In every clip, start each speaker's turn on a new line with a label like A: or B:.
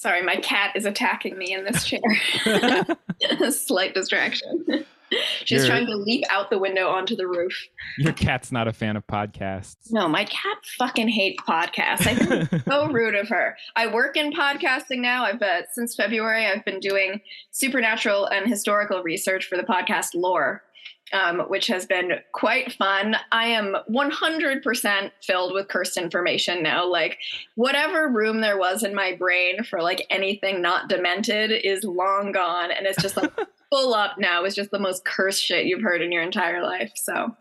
A: Sorry, my cat is attacking me in this chair. Slight distraction. She's
B: You're-
A: trying to leap out the window onto the roof.
B: Your cat's not a fan of podcasts.
A: No, my cat fucking hates podcasts. I think it's so rude of her. I work in podcasting now. I've uh, since February. I've been doing supernatural and historical research for the podcast Lore, um, which has been quite fun. I am 100% filled with cursed information now. Like whatever room there was in my brain for like anything not demented is long gone, and it's just like full up now. It's just the most cursed shit you've heard in your entire life. So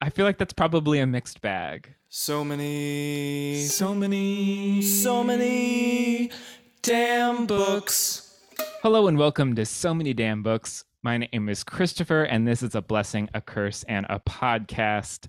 B: I feel like that's probably a mixed bag.
C: So many, so many, so many damn books.
B: Hello and welcome to So Many Damn Books. My name is Christopher, and this is a blessing, a curse, and a podcast.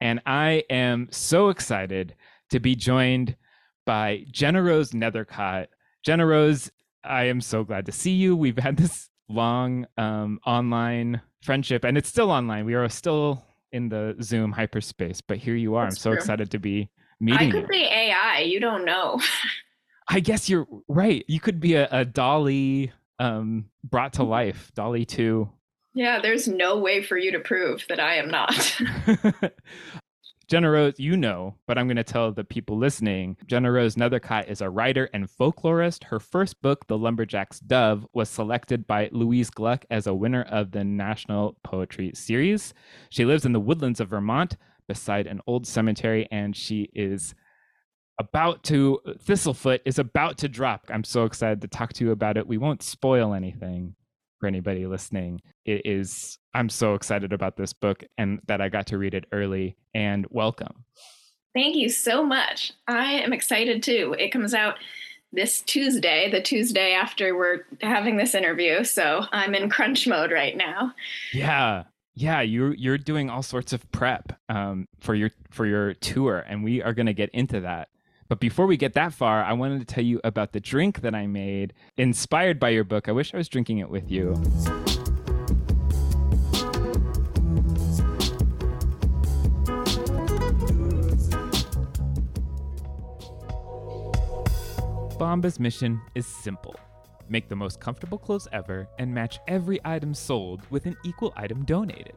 B: And I am so excited to be joined by GennaRose Nethercott. GennaRose, I am so glad to see you. We've had this long um, online friendship, and it's still online. We are still in the Zoom hyperspace, but here you are.
A: That's
B: I'm so
A: true.
B: excited to be meeting.
A: I could
B: you.
A: be AI. You don't know.
B: I guess you're right. You could be a, a DALL-E um, brought to life, DALL-E 2.
A: Yeah, there's no way for you to prove that I am not.
B: GennaRose, you know, but I'm going to tell the people listening. GennaRose Nethercott is a writer and folklorist. Her first book, The Lumberjack's Dove, was selected by Louise Gluck as a winner of the National Poetry Series. She lives in the woodlands of Vermont beside an old cemetery, and she is about to, Thistlefoot is about to drop. I'm so excited to talk to you about it. We won't spoil anything for anybody listening. It is, I'm so excited about this book and that I got to read it early. And welcome.
A: Thank you so much. I am excited too. It comes out this Tuesday, the Tuesday after we're having this interview. So I'm in crunch mode right now.
B: Yeah. Yeah, you're you're doing all sorts of prep um, for your for your tour, and we are going to get into that. But before we get that far, I wanted to tell you about the drink that I made, inspired by your book. I wish I was drinking it with you. Bomba's mission is simple make the most comfortable clothes ever and match every item sold with an equal item donated.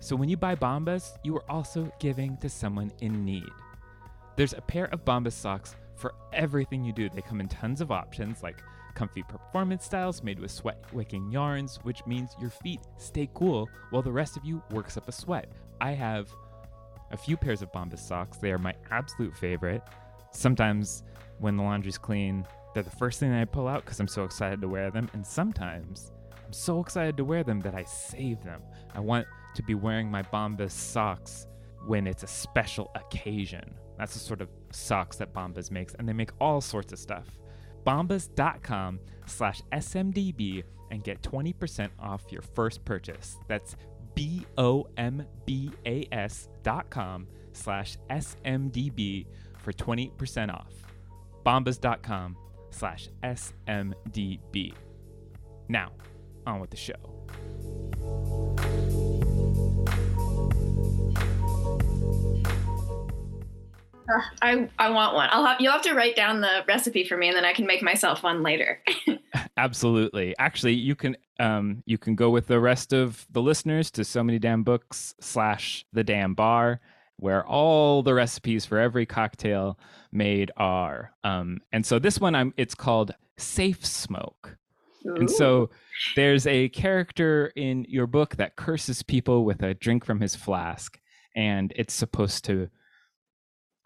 B: So when you buy Bombas, you are also giving to someone in need. There's a pair of Bombas socks for everything you do. They come in tons of options like comfy performance styles made with sweat wicking yarns, which means your feet stay cool while the rest of you works up a sweat. I have a few pairs of Bombas socks. They are my absolute favorite. Sometimes when the laundry's clean, they're the first thing I pull out because I'm so excited to wear them. And sometimes I'm so excited to wear them that I save them. I want to be wearing my Bombas socks when it's a special occasion. That's the sort of socks that Bombas makes, and they make all sorts of stuff. Bombas.com slash SMDB and get 20% off your first purchase. That's B O M B A S dot com slash SMDB for 20% off. Bombas.com slash SMDB. Now, on with the show.
A: I, I want one. I'll have you'll have to write down the recipe for me and then I can make myself one later.
B: Absolutely. Actually, you can um you can go with the rest of the listeners to so many damn books slash the damn bar where all the recipes for every cocktail made are. Um and so this one I'm it's called Safe Smoke. And so there's a character in your book that curses people with a drink from his flask and it's supposed to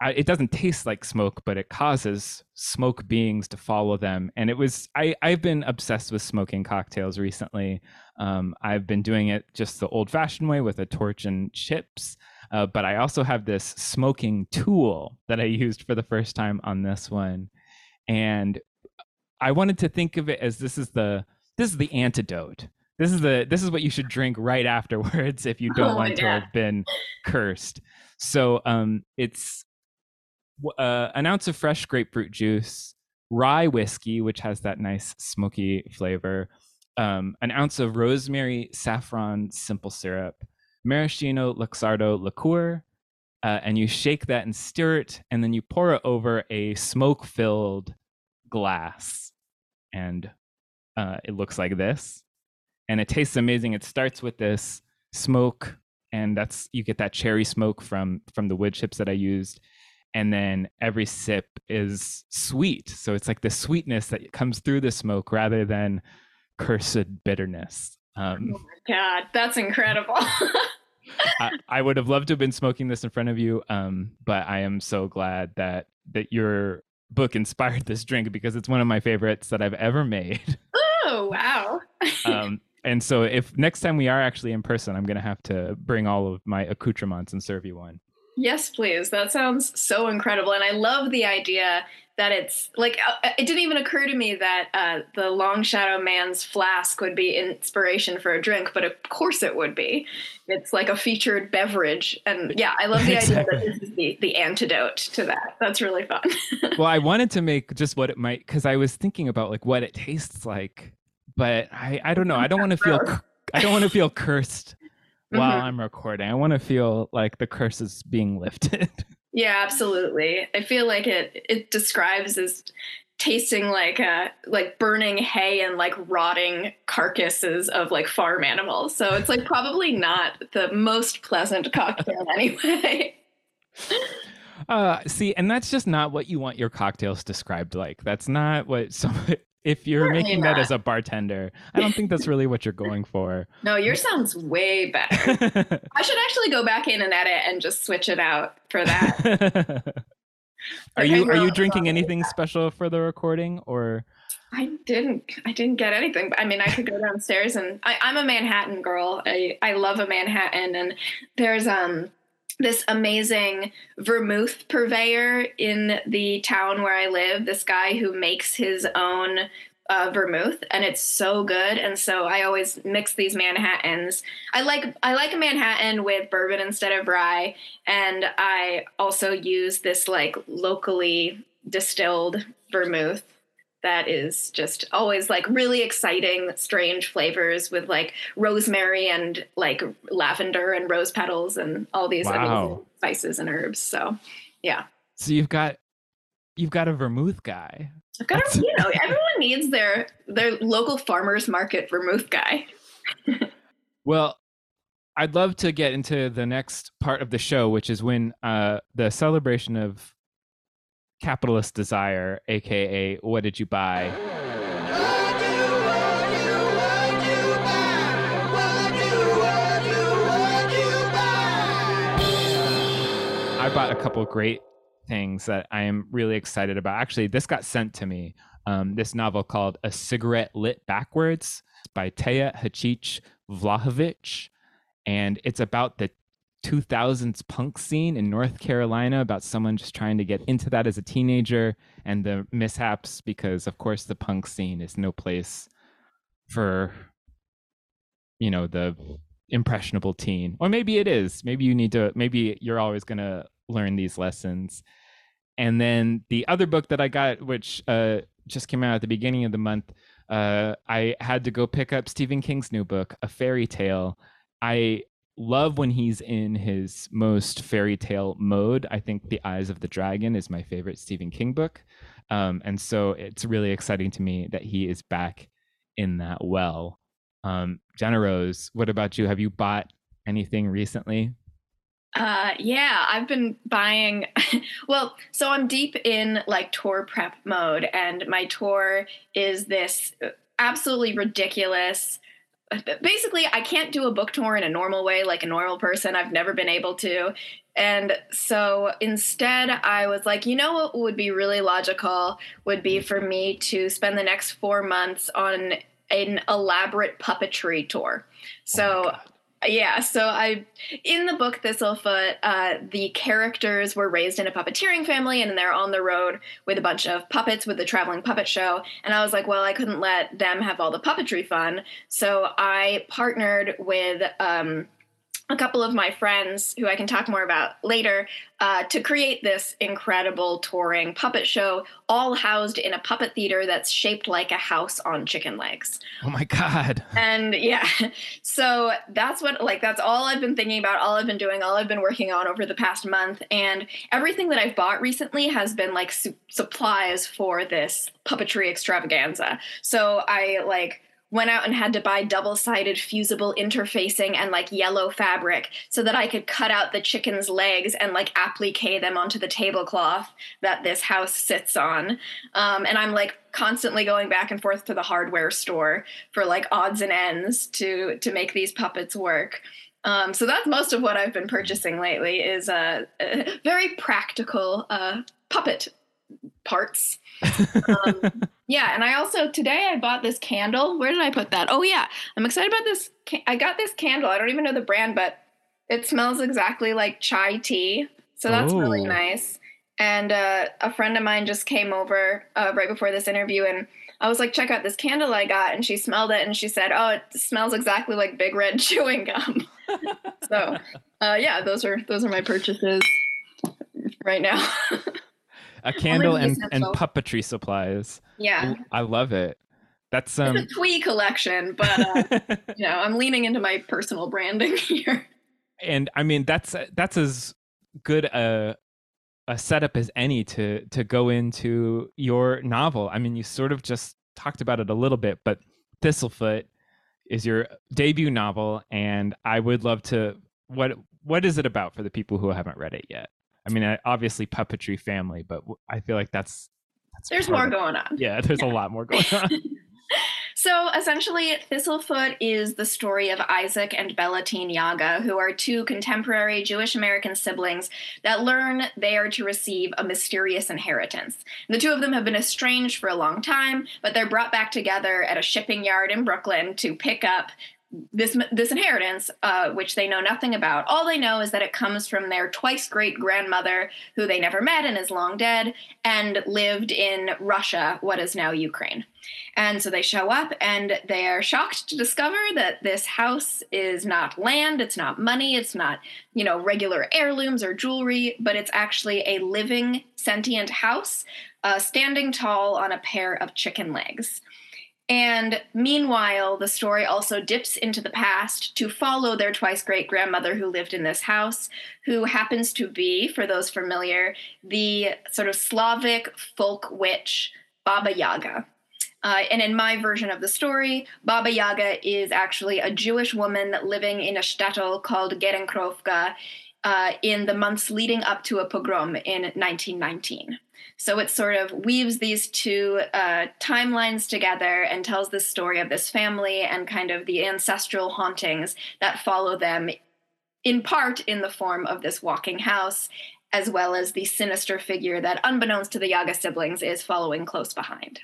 B: I, it doesn't taste like smoke, but it causes smoke beings to follow them. And it was I I've been obsessed with smoking cocktails recently. Um, I've been doing it just the old-fashioned way with a torch and chips. Uh, but I also have this smoking tool that I used for the first time on this one, and I wanted to think of it as this is the this is the antidote. This is the this is what you should drink right afterwards if you don't
A: Oh
B: want to
A: God.
B: have been cursed. So um, it's uh, an ounce of fresh grapefruit juice, rye whiskey, which has that nice smoky flavor, um, an ounce of rosemary saffron simple syrup, maraschino luxardo liqueur, uh, and you shake that and stir it, and then you pour it over a smoke-filled glass. and uh, it looks like this, and it tastes amazing. It starts with this smoke, and that's you get that cherry smoke from from the wood chips that I used, and then every sip is sweet. So it's like the sweetness that comes through the smoke rather than cursed bitterness. Um,
A: oh my god, that's incredible.
B: I, I, would have loved to have been smoking this in front of you, um, but I am so glad that that your book inspired this drink because it's one of my favorites that I've ever made.
A: Oh wow!
B: um, and so, if next time we are actually in person, I'm gonna have to bring all of my accoutrements and serve you one.
A: Yes, please. That sounds so incredible. And I love the idea that it's like, uh, uh, it didn't even occur to me that uh, the Long Shadow Man's flask would be inspiration for a drink, but of course it would be. It's like a featured beverage. And yeah, I love the exactly. idea that this is the, the antidote to that. That's really fun.
B: well, I wanted to make just what it might, because I was thinking about like what it tastes like, but I, I don't know. I don't want to feel, I don't want to feel cursed while mm-hmm. I'm recording. I want to feel like the curse is being lifted.
A: Yeah, absolutely. I feel like it it describes as tasting like uh like burning hay and like rotting carcasses of like farm animals. So it's like probably not the most pleasant cocktail anyway.
B: Uh, see, and that's just not what you want your cocktails described like. That's not what some if you're Certainly making not. that as a bartender, I don't think that's really what you're going for.
A: No, yours sounds way better. I should actually go back in and edit and just switch it out for that.
B: are you are you drinking anything special for the recording or?
A: I didn't. I didn't get anything. I mean, I could go downstairs and I, I'm a Manhattan girl. I I love a Manhattan, and there's um this amazing vermouth purveyor in the town where I live, this guy who makes his own uh, vermouth and it's so good and so I always mix these Manhattans. I like I like a Manhattan with bourbon instead of rye and I also use this like locally distilled vermouth that is just always like really exciting, strange flavors with like rosemary and like lavender and rose petals and all these wow. spices and herbs. So, yeah.
B: So you've got you've got a vermouth guy.
A: I've got a, you know everyone needs their their local farmers market vermouth guy.
B: well, I'd love to get into the next part of the show, which is when uh, the celebration of capitalist desire, aka what did you buy? I bought a couple great things that I am really excited about. Actually, this got sent to me. Um, this novel called A Cigarette Lit Backwards by Tea Hacic Vlahovic. And it's about the 2000s punk scene in North Carolina about someone just trying to get into that as a teenager and the mishaps because of course the punk scene is no place for you know the impressionable teen. Or maybe it is. Maybe you need to maybe you're always going to learn these lessons. And then the other book that i got which uh, just came out at the beginning of the month uh, i had to go pick up stephen king's new book a fairy tale. I love when he's in his most fairy tale mode. I think The Eyes of the Dragon is my favorite Stephen King book. Um, and so it's really exciting to me that he is back in that well. Um, GennaRose, what about you? Have you bought anything recently?
A: Uh, yeah, I've been buying. well, so I'm deep in like tour prep mode, and my tour is this absolutely ridiculous basically I can't do a book tour in a normal way like a normal person. I've never been able to. And so instead I was like, you know what would be really logical would be for me to spend the next 4 months on an elaborate puppetry tour. Oh so oh yeah, so I in the book Thistlefoot, uh, the characters were raised in a puppeteering family, and they're on the road with a bunch of puppets with the traveling puppet show. And I was like, well, I couldn't let them have all the puppetry fun, so I partnered with um, a couple of my friends who I can talk more about later uh, to create this incredible touring puppet show, all housed in a puppet theater that's shaped like a house on chicken legs.
B: Oh my God.
A: And yeah, so that's what, like, that's all I've been thinking about, all I've been doing, all I've been working on over the past month. And everything that I've bought recently has been like su- supplies for this puppetry extravaganza. So I like, went out and had to buy double sided fusible interfacing and like yellow fabric so that I could cut out the chicken's legs and like applique them onto the tablecloth that this house sits on. Um, and I'm like constantly going back and forth to the hardware store for like odds and ends to to make these puppets work. Um, so that's most of what I've been purchasing lately is uh, a very practical uh, puppet parts. Um, yeah, and I also today I bought this candle. Where did I put that? Oh yeah, I'm excited about this. I got this candle. I don't even know the brand, but it smells exactly like chai tea, so that's oh. really nice. And uh, a friend of mine just came over uh, right before this interview, and I was like, "Check out this candle I got," and she smelled it, and she said, "Oh, it smells exactly like Big Red chewing gum." so, uh, yeah, those are those are my purchases right now.
B: a candle and, and puppetry supplies.
A: Yeah,
B: I love it. That's um
A: it's a twee collection, but uh, you know I'm leaning into my personal branding here.
B: And I mean that's that's as good a a setup as any to to go into your novel. I mean, you sort of just talked about it a little bit, but Thistlefoot is your debut novel, and I would love to. What what is it about for the people who haven't read it yet? I mean, obviously puppetry family, but I feel like that's, that's
A: there's more going on.
B: Yeah, there's yeah. a lot more going on.
A: so essentially, Thistlefoot is the story of Isaac and Bellatine Yaga, who are two contemporary Jewish American siblings that learn they are to receive a mysterious inheritance. The two of them have been estranged for a long time, but they're brought back together at a shipping yard in Brooklyn to pick up this this inheritance, uh, which they know nothing about. All they know is that it comes from their twice great grandmother, who they never met and is long dead, and lived in Russia, what is now Ukraine. And so they show up and they are shocked to discover that this house is not land, it's not money, it's not, you know, regular heirlooms or jewelry, but it's actually a living, sentient house uh, standing tall on a pair of chicken legs. And meanwhile, the story also dips into the past to follow their twice great grandmother who lived in this house, who happens to be, for those familiar, the sort of Slavic folk witch Baba Yaga. Uh, and in my version of the story, Baba Yaga is actually a Jewish woman living in a shtetl called Gerenkrovka uh, in the months leading up to a pogrom in 1919. So it sort of weaves these two uh, timelines together and tells the story of this family and kind of the ancestral hauntings that follow them, in part in the form of this walking house, as well as the sinister figure that, unbeknownst to the Yaga siblings, is following close behind.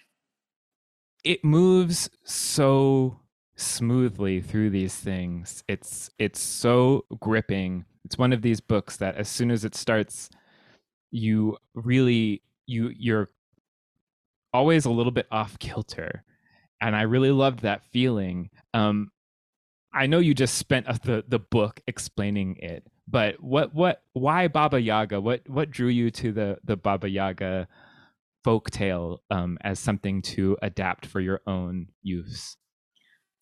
B: It moves so smoothly through these things. It's it's so gripping. It's one of these books that as soon as it starts, you really you you're always a little bit off kilter. And i really loved that feeling. Um i know you just spent the the book explaining it but what what why baba yaga? What what drew you to the the baba yaga folk tale um as something to adapt for your own use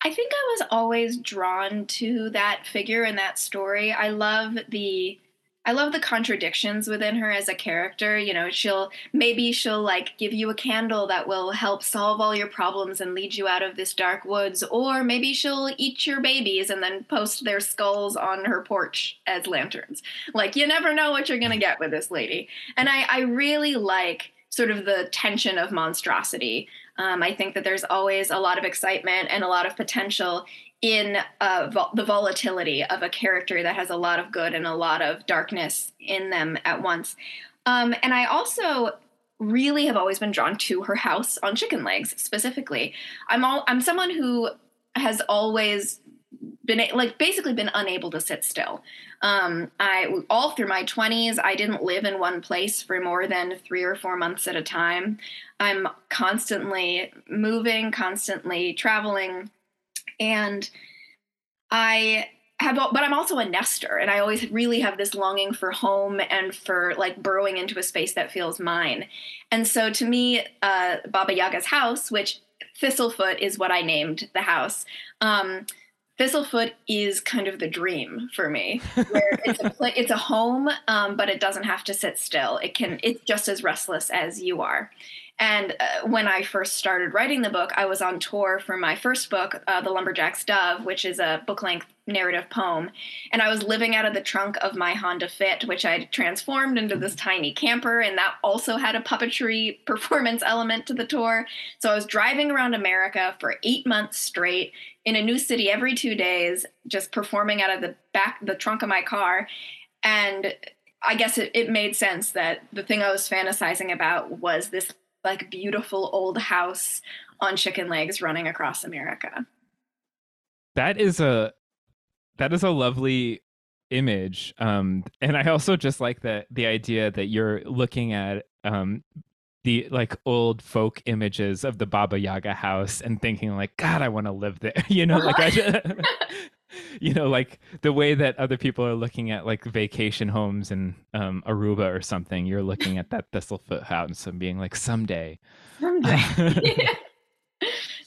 A: i think i was always drawn to that figure and that story i love the I love the contradictions within her as a character. You know, she'll maybe she'll like give you a candle that will help solve all your problems and lead you out of this dark woods, or maybe she'll eat your babies and then post their skulls on her porch as lanterns. Like you never know what you're gonna get with this lady. And I, I really like sort of the tension of monstrosity. Um, I think that there's always a lot of excitement and a lot of potential in uh, vo- the volatility of a character that has a lot of good and a lot of darkness in them at once. Um, and I also really have always been drawn to her house on chicken legs specifically. I'm all I'm someone who has always been like basically been unable to sit still. Um, I all through my 20s, I didn't live in one place for more than three or four months at a time. I'm constantly moving, constantly traveling, and I have, but I'm also a nester, and I always really have this longing for home and for like burrowing into a space that feels mine. And so, to me, uh, Baba Yaga's house, which Thistlefoot is what I named the house. Um, Thistlefoot is kind of the dream for me, where it's a it's a home, um, but it doesn't have to sit still. It can it's just as restless as you are. And uh, when I first started writing the book, I was on tour for my first book, uh, The Lumberjack's Dove, which is a book length narrative poem. And I was living out of the trunk of my Honda Fit, which I'd transformed into this tiny camper. And that also had a puppetry performance element to the tour. So I was driving around America for eight months straight in a new city every two days, just performing out of the back, the trunk of my car. And I guess it, it made sense that the thing I was fantasizing about was this like beautiful old house on chicken legs running across America.
B: That is a that is a lovely image. Um and I also just like the the idea that you're looking at um the like old folk images of the Baba Yaga house and thinking like god I want to live there. You know like I just, you know, like the way that other people are looking at like vacation homes in um, Aruba or something, you're looking at that Thistlefoot house and being like, someday.
A: Someday.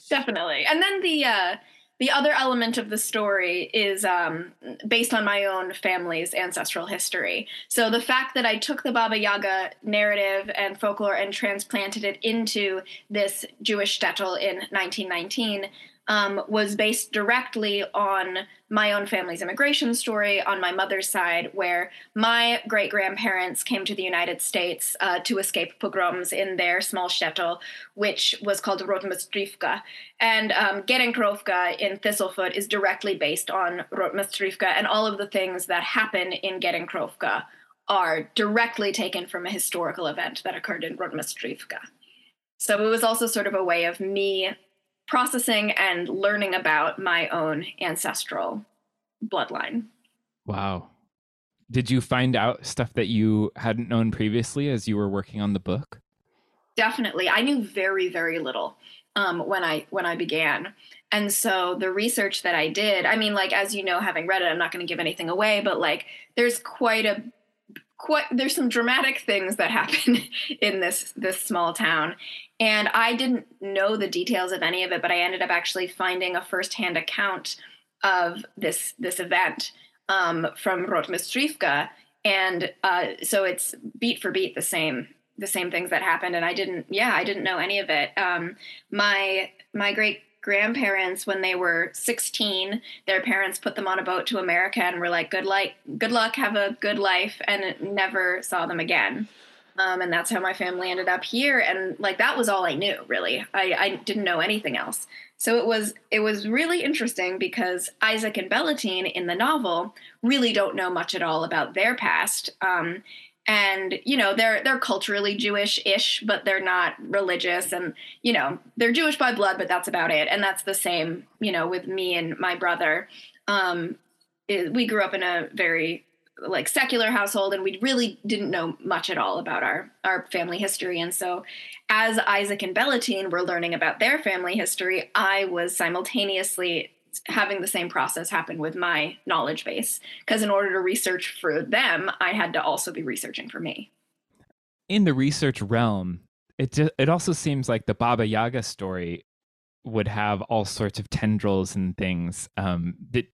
A: Definitely. And then the uh, the other element of the story is um, based on my own family's ancestral history. So the fact that I took the Baba Yaga narrative and folklore and transplanted it into this Jewish shtetl in 1919 um, was based directly on my own family's immigration story on my mother's side, where my great grandparents came to the United States uh, to escape pogroms in their small shtetl, which was called Rotmistrivka. And um, Gerenkrovka in Thistlefoot is directly based on Rotmistrivka, and all of the things that happen in Gerenkrovka are directly taken from a historical event that occurred in Rotmistrivka. So it was also sort of a way of me processing and learning about my own ancestral bloodline.
B: Wow. Did you find out stuff that you hadn't known previously as you were working on the book?
A: Definitely. I knew very, very little um, when I when I began. And so the research that I did, I mean, like as you know, having read it, I'm not going to give anything away, but like there's quite a quite there's some dramatic things that happen in this this small town. And i didn't know the details of any of it but i ended up actually finding a firsthand account of this this event um, from rotmistrivka and uh, so it's beat for beat the same the same things that happened. And i didn't yeah i didn't know any of it. Um, my my great grandparents when they were 16 their parents put them on a boat to america and were like good luck good luck have a good life and never saw them again. Um, and that's how my family ended up here and like that was all i knew really. I, I didn't know anything else. So it was it was really interesting because isaac and bellatine in the novel really don't know much at all about their past. Um, and you know they're they're culturally jewish-ish but they're not religious. And you know they're jewish by blood but that's about it. And that's the same you know with me and my brother. Um it, we grew up in a very like secular household and we really didn't know much at all about our our family history. And so as isaac and bellatine were learning about their family history i was simultaneously having the same process happen with my knowledge base. Because in order to research for them i had to also be researching for me.
B: In the research realm it just, it also seems like the baba yaga story would have all sorts of tendrils and things. Um did,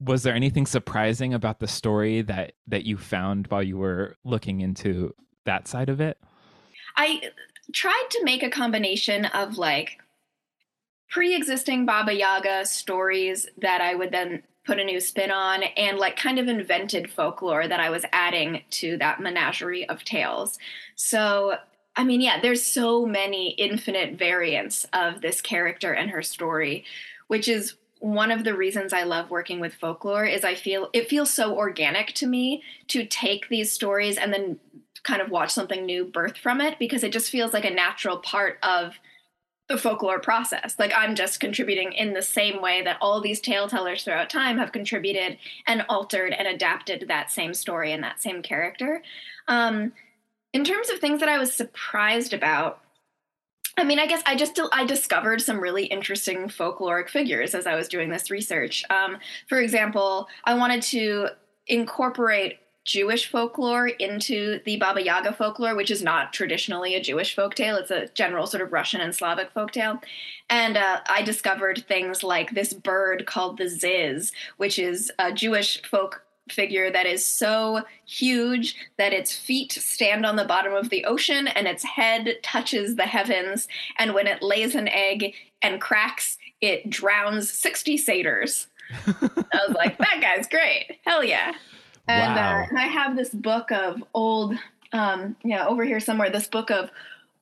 B: was there anything surprising about the story that that you found while you were looking into that side of it?
A: I tried to make a combination of like pre-existing Baba Yaga stories that I would then put a new spin on and like kind of invented folklore that I was adding to that menagerie of tales. So I mean, yeah, there's so many infinite variants of this character and her story, which is one of the reasons I love working with folklore is I feel it feels so organic to me to take these stories and then kind of watch something new birth from it because it just feels like a natural part of the folklore process. Like I'm just contributing in the same way that all these tale tellers throughout time have contributed and altered and adapted that same story and that same character. Um, in terms of things that I was surprised about, I mean, I guess I just I discovered some really interesting folkloric figures as I was doing this research. Um, for example, I wanted to incorporate Jewish folklore into the Baba Yaga folklore, which is not traditionally a Jewish folktale. It's a general sort of Russian and Slavic folktale. And uh, I discovered things like this bird called the Ziz, which is a Jewish folk figure that is so huge that its feet stand on the bottom of the ocean and its head touches the heavens. And when it lays an egg and cracks, it drowns 60 satyrs. I was like, that guy's great. Hell yeah. And, wow. uh, and I have this book of old, um, yeah, over here somewhere, this book of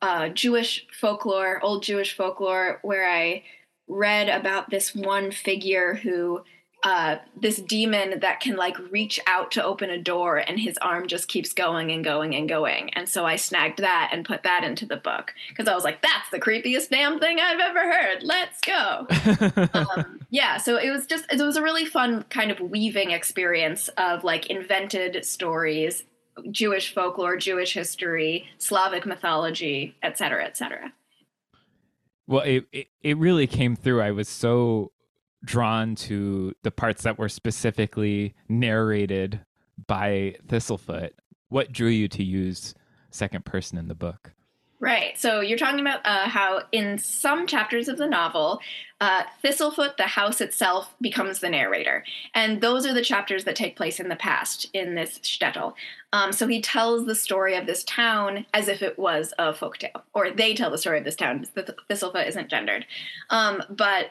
A: uh, Jewish folklore, old Jewish folklore, where I read about this one figure who uh, this demon that can like reach out to open a door and his arm just keeps going and going and going. And so I snagged that and put that into the book because I was like, that's the creepiest damn thing I've ever heard. Let's go. um, yeah. So it was just, it was a really fun kind of weaving experience of like invented stories, Jewish folklore, Jewish history, Slavic mythology, et cetera, et cetera.
B: Well, it, it, it really came through. I was so drawn to the parts that were specifically narrated by Thistlefoot. What drew you to use second person in the book?
A: Right. So you're talking about uh, how in some chapters of the novel, uh, Thistlefoot, the house itself, becomes the narrator. And those are the chapters that take place in the past in this shtetl. Um, so he tells the story of this town as if it was a folktale, or they tell the story of this town. Thistlefoot isn't gendered. Um, but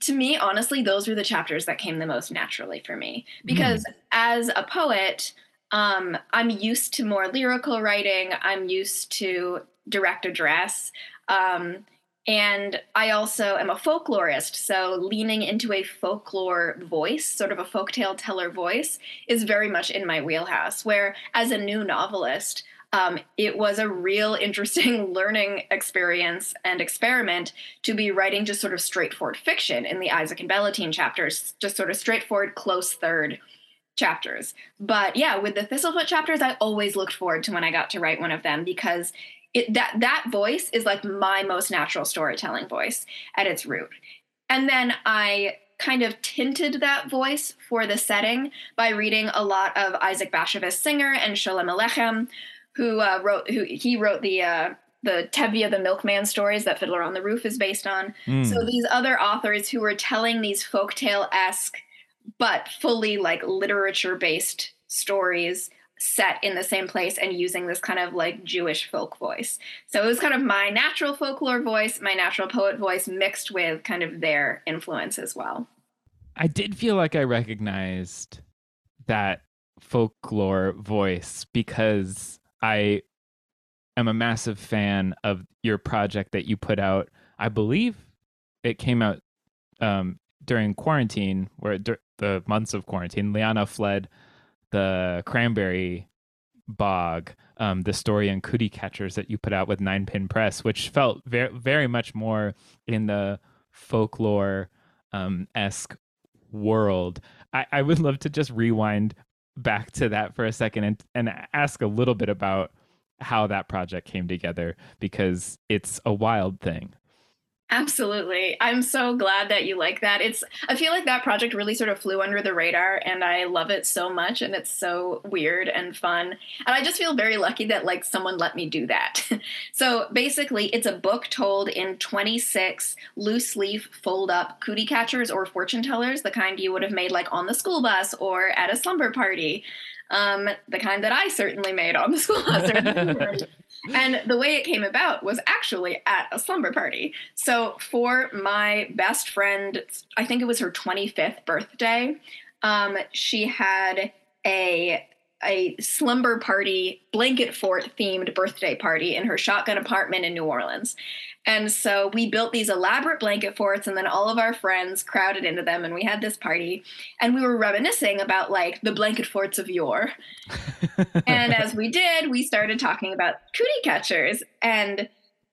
A: to me, honestly, those were the chapters that came the most naturally for me because mm. as a poet, um, I'm used to more lyrical writing. I'm used to direct address. Um, and I also am a folklorist, so leaning into a folklore voice, sort of a folktale teller voice, is very much in my wheelhouse. Where as a new novelist, um, it was a real interesting learning experience and experiment to be writing just sort of straightforward fiction in the Isaac and Bellatine chapters, just sort of straightforward, close third chapters. But yeah, with the Thistlefoot chapters, I always looked forward to when I got to write one of them because it, that that voice is like my most natural storytelling voice at its root. And then I kind of tinted that voice for the setting by reading a lot of Isaac Bashevis Singer and Sholem Aleichem, who uh, wrote who he wrote the uh, the Tevye the Milkman stories that Fiddler on the Roof is based on. Mm. So these other authors who were telling these folktale esque but fully like literature based stories set in the same place and using this kind of like Jewish folk voice. So it was kind of my natural folklore voice, my natural poet voice mixed with kind of their influence as well.
B: I did feel like I recognized that folklore voice because I am a massive fan of your project that you put out. I believe it came out um, during quarantine, where dur- the months of quarantine, Liana fled the cranberry bog. Um, the story and cootie catchers that you put out with Nine Pin Press, which felt very, very much more in the folklore um, esque world. I, I would love to just rewind back to that for a second and, and ask a little bit about how that project came together because it's a wild thing.
A: Absolutely. I'm so glad that you like that. It's I feel like that project really sort of flew under the radar and I love it so much and it's so weird and fun. And I just feel very lucky that like someone let me do that. so basically it's a book told in 26 loose leaf fold up cootie catchers or fortune tellers, the kind you would have made like on the school bus or at a slumber party. Um, the kind that I certainly made on the school bus. and the way it came about was actually at a slumber party. So for my best friend, I think it was her 25th birthday, um, she had a a slumber party, blanket fort themed birthday party in her shotgun apartment in New Orleans. And so we built these elaborate blanket forts, and then all of our friends crowded into them, and we had this party. And we were reminiscing about like the blanket forts of yore. and as we did, we started talking about cootie catchers. And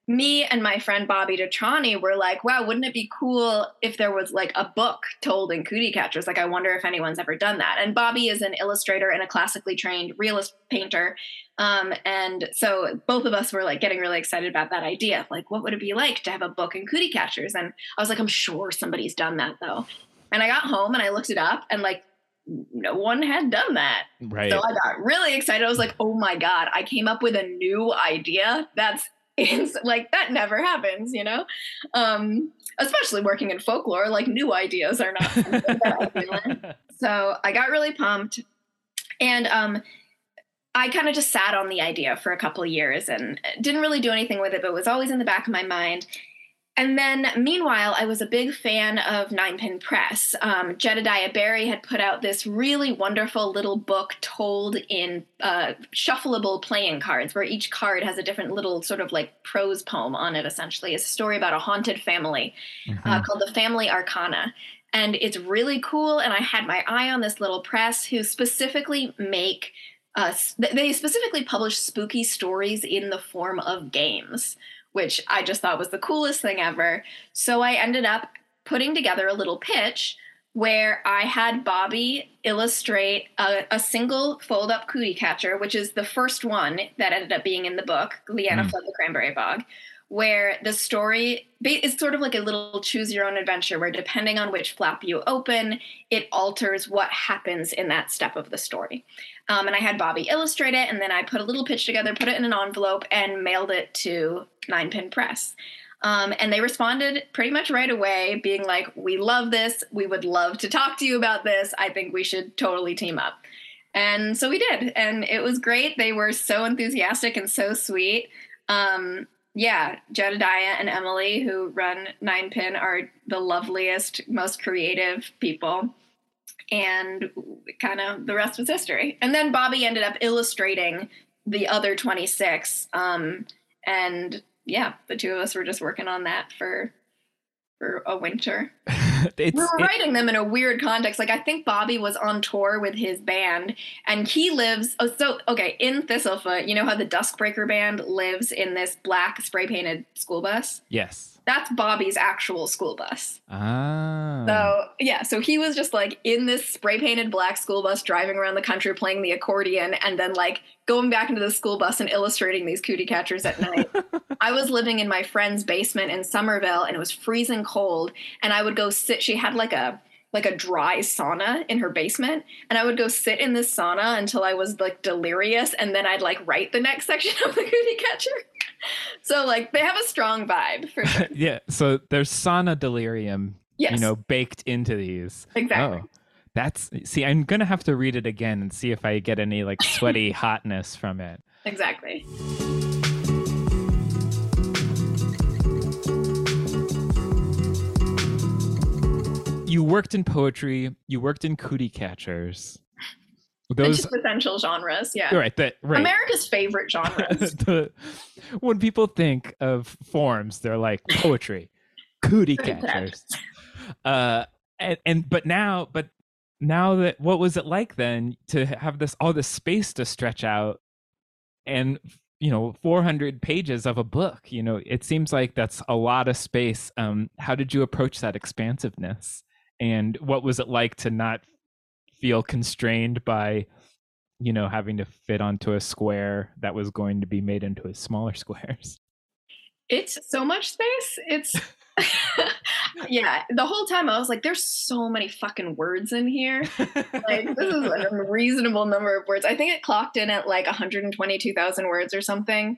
A: me and my friend Bobby Detrani were like, wow, wouldn't it be cool if there was like a book told in cootie catchers? Like, I wonder if anyone's ever done that. And Bobby is an illustrator and a classically trained realist painter. Um, and so both of us were like getting really excited about that idea. Like, what would it be like to have a book in cootie catchers? And I was like, I'm sure somebody's done that though. And I got home and I looked it up and like, no one had done that.
B: Right.
A: So I got really excited. I was like, oh my God, I came up with a new idea. That's it's like that never happens, you know? Um, especially working in folklore, like new ideas are not. so I got really pumped. And um, I kind of just sat on the idea for a couple years and didn't really do anything with it, but it was always in the back of my mind. And then, meanwhile, I was a big fan of Nine Pin Press. Um, Jedediah Berry had put out this really wonderful little book told in uh, shuffleable playing cards, where each card has a different little sort of like prose poem on it, essentially. It's a story about a haunted family uh, mm-hmm. uh, called The Family Arcana. And it's really cool. And I had my eye on this little press who specifically make, uh, they specifically publish spooky stories in the form of games which I just thought was the coolest thing ever. So I ended up putting together a little pitch where I had Bobby illustrate a, a single fold up cootie catcher, which is the first one that ended up being in the book, Leanna mm. Fled the Cranberry Bog, where the story is sort of like a little choose your own adventure, where depending on which flap you open, it alters what happens in that step of the story. Um, and I had Bobby illustrate it, and then I put a little pitch together, put it in an envelope, and mailed it to Nine Pin Press. Um, and they responded pretty much right away, being like, We love this. We would love to talk to you about this. I think we should totally team up. And so we did. And it was great. They were so enthusiastic and so sweet. Um, yeah, Jedediah and Emily, who run Nine Pin, are the loveliest, most creative people and kind of the rest was history. And then Bobby ended up illustrating the other 26. Um, and yeah, the two of us were just working on that for for a winter. we were writing them in a weird context. Like I think Bobby was on tour with his band, and he lives. Oh, so okay, in Thistlefoot, you know how the Duskbreaker band lives in this black spray painted school bus.
B: Yes
A: that's Bobby's actual school bus.
B: Ah.
A: So yeah, so he was just like in this spray painted black school bus driving around the country playing the accordion and then like going back into the school bus and illustrating these cootie catchers at night. I was living in my friend's basement in Somerville and it was freezing cold and I would go sit she had like a like a dry sauna in her basement and I would go sit in this sauna until I was like delirious and then I'd like write the next section of the cootie catcher. so like they have a strong vibe for sure.
B: yeah. So there's sauna delirium, yes. you know, baked into these.
A: Exactly. Oh,
B: that's see, I'm gonna have to read it again and see if I get any like sweaty hotness from it.
A: Exactly.
B: You worked in poetry, you worked in cootie catchers.
A: Those essential genres, yeah.
B: Right, that right.
A: America's favorite genres. the,
B: when people think of forms, they're like poetry, cootie catchers. uh, and, and but now, but now that what was it like then to have this all this space to stretch out, and you know 400 pages of a book you know it seems like that's a lot of space um how did you approach that expansiveness and what was it like to not feel constrained by you know having to fit onto a square that was going to be made into smaller squares?
A: It's so much space. It's yeah the whole time i was like there's so many fucking words in here. Like this is a reasonable number of words. I think it clocked in at like 122000 words or something.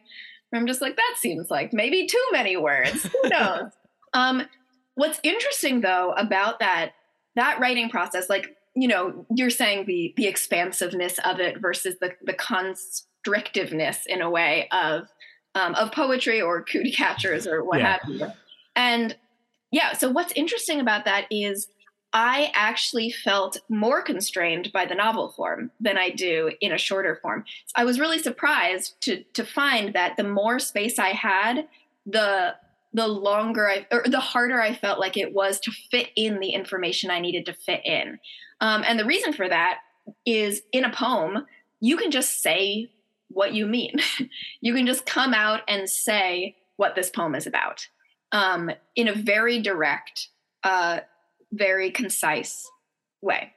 A: I'm just like that seems like maybe too many words. Who knows? Um what's interesting though about that that writing process like you know you're saying the the expansiveness of it versus the the constrictiveness in a way of um, of poetry or cootie catchers or what yeah. have you and yeah so what's interesting about that is I actually felt more constrained by the novel form than I do in a shorter form. I was really surprised to to find that the more space I had, the the longer I or the harder I felt like it was to fit in the information I needed to fit in. Um, and the reason for that is in a poem, you can just say what you mean. you can just come out and say what this poem is about um, in a very direct, uh, very concise way.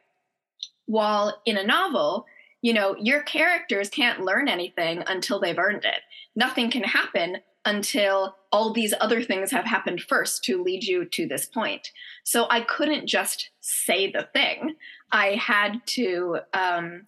A: While in a novel, you know, your characters can't learn anything until they've earned it. Nothing can happen until all these other things have happened first to lead you to this point. So I couldn't just say the thing. I had to, um,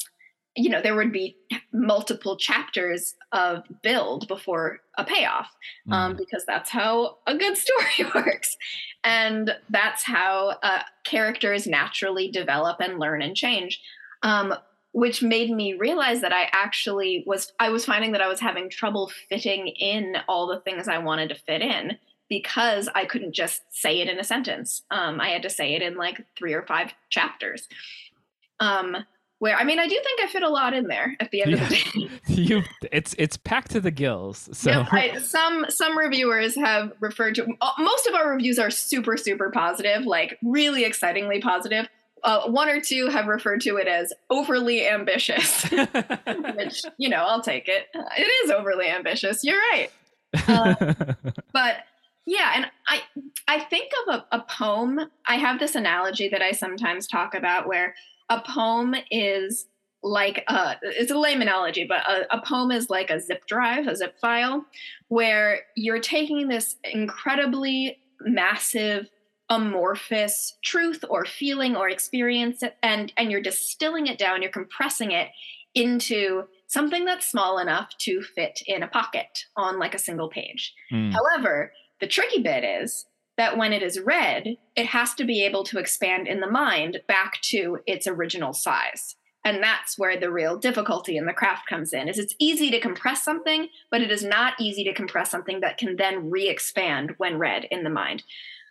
A: you know, there would be multiple chapters of build before a payoff, um, mm. because that's how a good story works. And that's how uh, characters naturally develop and learn and change. Um, which made me realize that I actually was I was finding that I was having trouble fitting in all the things I wanted to fit in because I couldn't just say it in a sentence. Um, I had to say it in like three or five chapters. Um, where I mean, I do think I fit a lot in there at the end yeah. of the day.
B: you, it's it's packed to the gills. So
A: yep, I, some some reviewers have referred to most of our reviews are super super positive, like really excitingly positive uh, one or two have referred to it as overly ambitious, which, you know, I'll take it. It is overly ambitious. You're right. Uh, but yeah, and I I think of a, a poem. I have this analogy that I sometimes talk about where a poem is like a it's a lame analogy, but a, a poem is like a zip drive, a zip file, where you're taking this incredibly massive amorphous truth or feeling or experience and and you're distilling it down you're compressing it into something that's small enough to fit in a pocket on like a single page. Mm. however the tricky bit is that when it is read it has to be able to expand in the mind back to its original size. And that's where the real difficulty in the craft comes in is it's easy to compress something but it is not easy to compress something that can then re-expand when read in the mind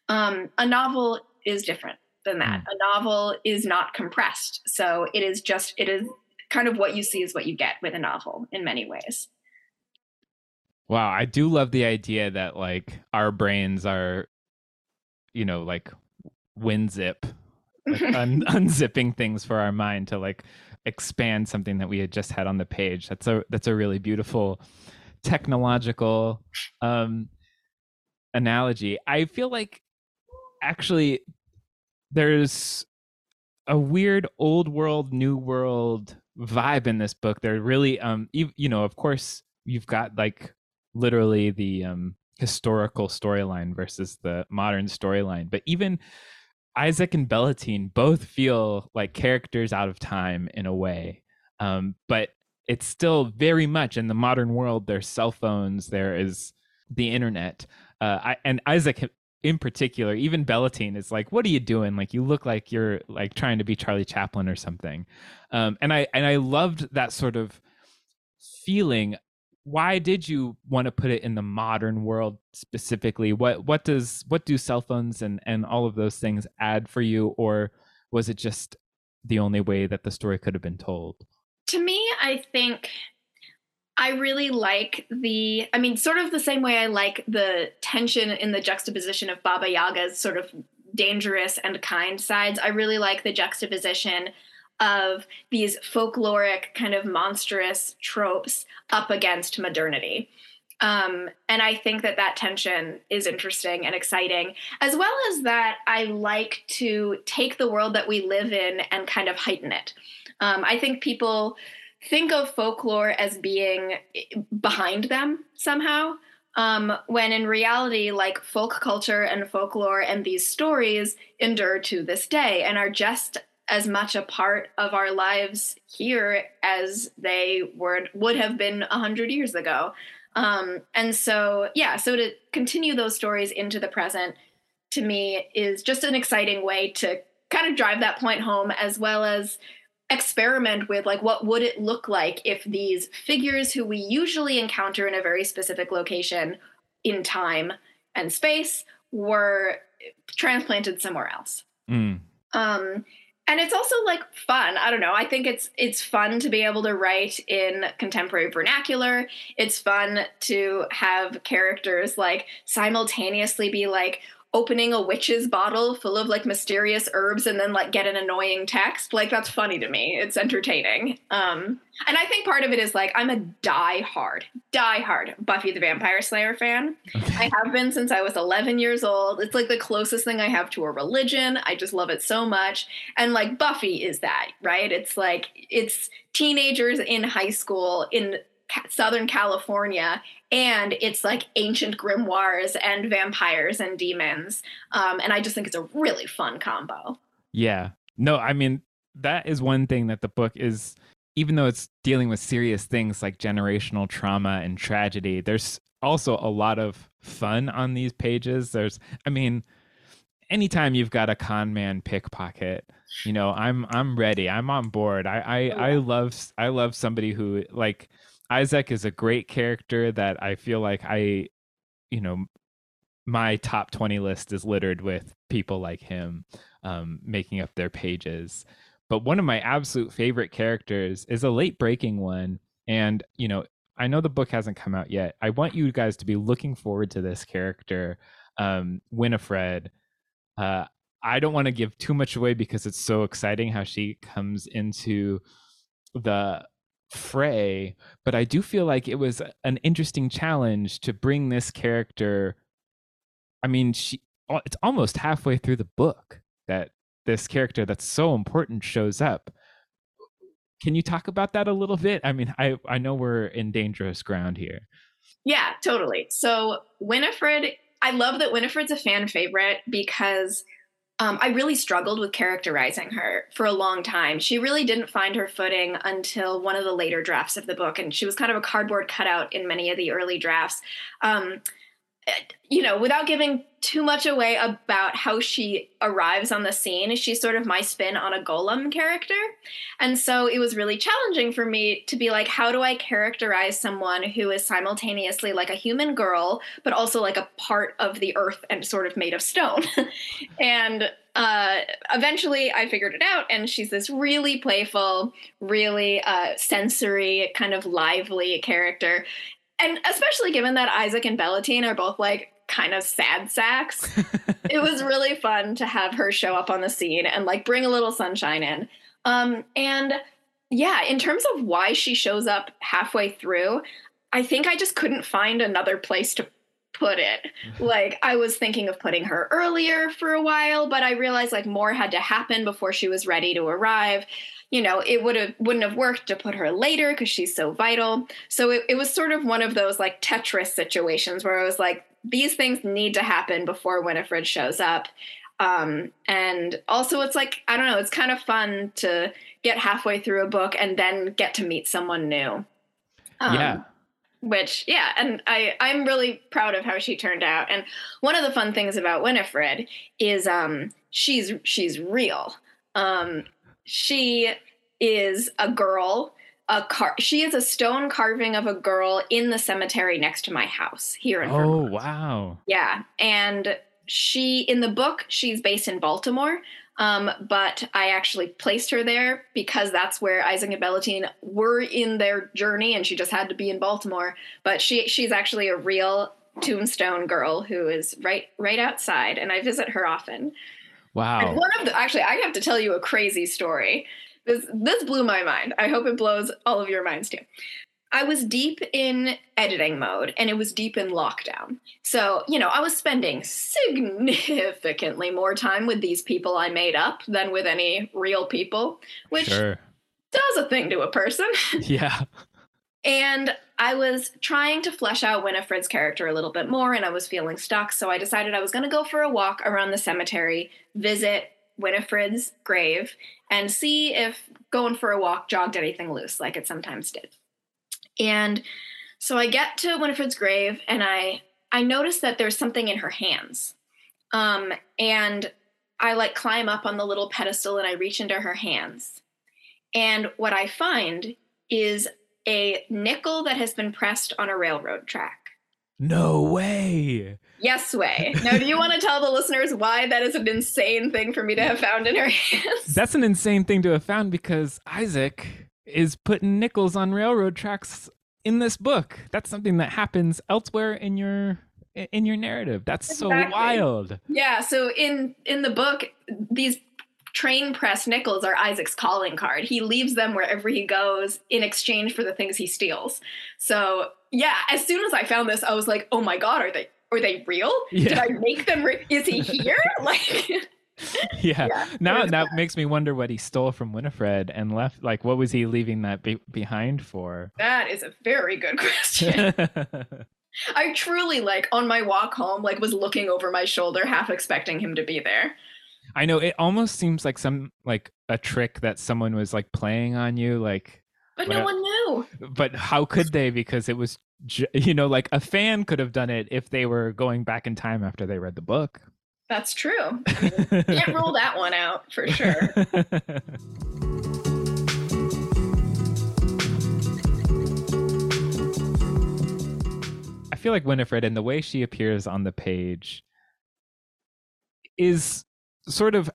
A: um, a novel is different than that. Mm. A novel is not compressed. So it is just, it is kind of what you see is what you get with a novel in many ways.
B: Wow. I do love the idea that like our brains are, you know, like WinZip, like un- unzipping things for our mind to like expand something that we had just had on the page. That's a, that's a really beautiful technological um, analogy. I feel like actually there's a weird old world new world vibe in this book. There really um you, you know of course you've got like literally the um historical storyline versus the modern storyline. But even isaac and bellatine both feel like characters out of time in a way. Um but it's still very much in the modern world there's cell phones there is the internet. Uh, I, and isaac in particular, even Bellatine is like, "What are you doing? Like, you look like you're like trying to be Charlie Chaplin or something." Um, and I and I loved that sort of feeling. Why did you want to put it in the modern world specifically? What what does what do cell phones and and all of those things add for you, or was it just the only way that the story could have been told?
A: To me, I think I really like the, I mean, sort of the same way I like the tension in the juxtaposition of Baba Yaga's sort of dangerous and kind sides. I really like the juxtaposition of these folkloric, kind of monstrous tropes up against modernity. Um, and I think that that tension is interesting and exciting, as well as that I like to take the world that we live in and kind of heighten it. Um, I think people think of folklore as being behind them somehow. Um, when in reality, like folk culture and folklore and these stories endure to this day and are just as much a part of our lives here as they were would have been a hundred years ago. Um, and so, yeah, so to continue those stories into the present to me is just an exciting way to kind of drive that point home, as well as experiment with like what would it look like if these figures who we usually encounter in a very specific location in time and space were transplanted somewhere else. Mm. um, and it's also like fun. I don't know. I think it's it's fun to be able to write in contemporary vernacular. It's fun to have characters like simultaneously be like opening a witch's bottle full of like mysterious herbs and then like get an annoying text. Like that's funny to me. It's entertaining. Um, and I think part of it is like I'm a die hard, die hard Buffy the Vampire Slayer fan. I have been since I was 11 years old. It's like the closest thing I have to a religion. I just love it so much. And like Buffy is that, right? It's like it's teenagers in high school in Southern California, and it's like ancient grimoires and vampires and demons. Um, and I just think it's a really fun combo.
B: Yeah. No, I mean, that is one thing that the book is, even though it's dealing with serious things like generational trauma and tragedy, there's also a lot of fun on these pages. There's, I mean, anytime you've got a con man pickpocket, you know, I'm I'm ready. I'm on board. I I, oh, I love I love somebody who like Isaac is a great character that I feel like I, you know, my top 20 list is littered with people like him um, making up their pages. But one of my absolute favorite characters is a late breaking one. And, you know, I know the book hasn't come out yet. I want you guys to be looking forward to this character, um, Winifred. Uh, I don't want to give too much away because it's so exciting how she comes into the fray, but I do feel like it was an interesting challenge to bring this character. I mean, she it's almost halfway through the book that this character that's so important shows up. Can you talk about that a little bit? I mean, I I know we're in dangerous ground here.
A: Yeah, totally. So Winifred, I love that Winifred's a fan favorite because um, I really struggled with characterizing her for a long time. She really didn't find her footing until one of the later drafts of the book, and she was kind of a cardboard cutout in many of the early drafts. Um, you know, without giving too much away about how she arrives on the scene, she's sort of my spin on a golem character. And so it was really challenging for me to be like, how do I characterize someone who is simultaneously like a human girl, but also like a part of the earth and sort of made of stone? and uh, eventually I figured it out, and she's this really playful, really uh, sensory, kind of lively character and especially given that Isaac and Bellatine are both like kind of sad sacks, it was really fun to have her show up on the scene and like bring a little sunshine in. Um, and yeah, in terms of why she shows up halfway through, I think I just couldn't find another place to put it. Like I was thinking of putting her earlier for a while, but I realized like more had to happen before she was ready to arrive you know, it would have wouldn't have worked to put her later because she's so vital. So it, it was sort of one of those like Tetris situations where I was like, these things need to happen before Winifred shows up. Um, and also it's like, I don't know, it's kind of fun to get halfway through a book and then get to meet someone new.
B: Um, yeah
A: which yeah and i i'm really proud of how she turned out. And one of the fun things about winifred is um she's she's real. Um she is a girl a car she is a stone carving of a girl in the cemetery next to my house here in
B: oh
A: Vermont.
B: wow.
A: Yeah and she in the book she's based in baltimore um, but I actually placed her there because that's where Isaac and Bellatine were in their journey, and she just had to be in Baltimore. But she she's actually a real tombstone girl who is right right outside, and I visit her often.
B: Wow.
A: And one of the actually, I have to tell you a crazy story. This this blew my mind. I hope it blows all of your minds too. I was deep in editing mode and it was deep in lockdown. So, you know, I was spending significantly more time with these people I made up than with any real people, which sure. does a thing to a person.
B: Yeah.
A: and I was trying to flesh out Winifred's character a little bit more, and I was feeling stuck. So I decided I was going to go for a walk around the cemetery, visit Winifred's grave, and see if going for a walk jogged anything loose, like it sometimes did. And so I get to Winifred's grave, and I I notice that there's something in her hands, um, and I like climb up on the little pedestal and I reach into her hands, and what I find is a nickel that has been pressed on a railroad track.
B: No way.
A: Yes, way. Now, do you want to tell the listeners why that is an insane thing for me to have found in her hands?
B: That's an insane thing to have found because Isaac is putting nickels on railroad tracks in this book. That's something that happens elsewhere in your in your narrative. That's so wild.
A: Yeah, so in in the book, these train press nickels are Isaac's calling card. He leaves them wherever he goes in exchange for the things he steals. So yeah, as soon as I found this, I was like, oh my god, are they are they real? Did I make them? Re- Is he here? like,
B: Yeah.
A: Yeah,
B: now that makes me wonder what he stole from Winifred and left. Like, what was he leaving that be- behind for?
A: that is a very good question. I truly like on my walk home, like was looking over my shoulder, half expecting him to be there.
B: I know it almost seems like some like a trick that someone was like playing on you, like.
A: But no one knew.
B: But how could they? Because it was, you know, like a fan could have done it if they were going back in time after they read the book.
A: That's true. Can't rule that one out for sure.
B: I feel like Winifred and the way she appears on the page is sort of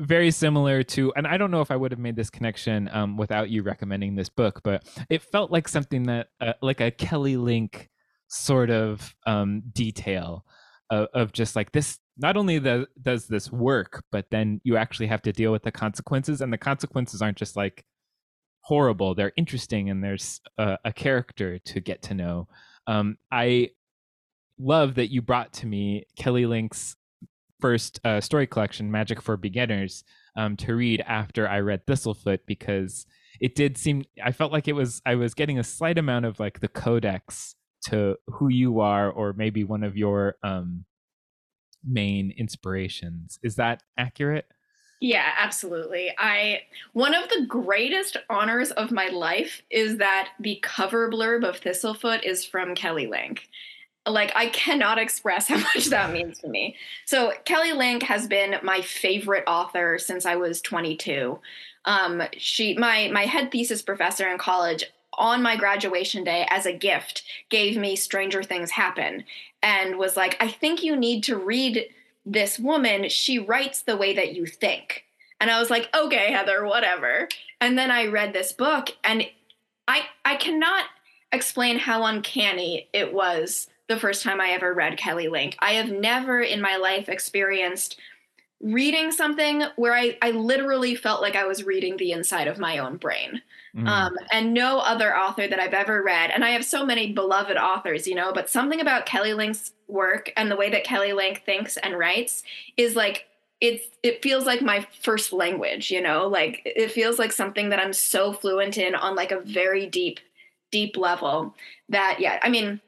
B: very similar to and I don't know if I would have made this connection um, without you recommending this book, but it felt like something that uh, like a Kelly Link sort of um, detail of, of just like this not only the, does this work, but then you actually have to deal with the consequences and the consequences aren't just like horrible, they're interesting and there's a, a character to get to know. Um, I love that you brought to me Kelly Link's first uh, story collection, Magic for Beginners, um, to read after I read Thistlefoot because it did seem I felt like it was I was getting a slight amount of like the codex to who you are or maybe one of your um, main inspirations. Is that accurate?
A: Yeah, absolutely. I one of the greatest honors of my life is that the cover blurb of Thistlefoot is from Kelly Link. Like I cannot express how much that means to me. So Kelly Link has been my favorite author since I was 22. Um, she my my head thesis professor in college on my graduation day as a gift gave me Stranger Things Happen and was like, I think you need to read this woman, she writes the way that you think. And I was like, okay, Heather, whatever. And then I read this book and I I cannot explain how uncanny it was the first time I ever read Kelly Link. I have never in my life experienced reading something where I, I literally felt like I was reading the inside of my own brain.
B: Mm.
A: Um, and no other author that I've ever read, and I have so many beloved authors, you know, but something about Kelly Link's work and the way that Kelly Link thinks and writes is like it's it feels like my first language, you know, like it feels like something that I'm so fluent in on like a very deep, deep level that yeah, I mean,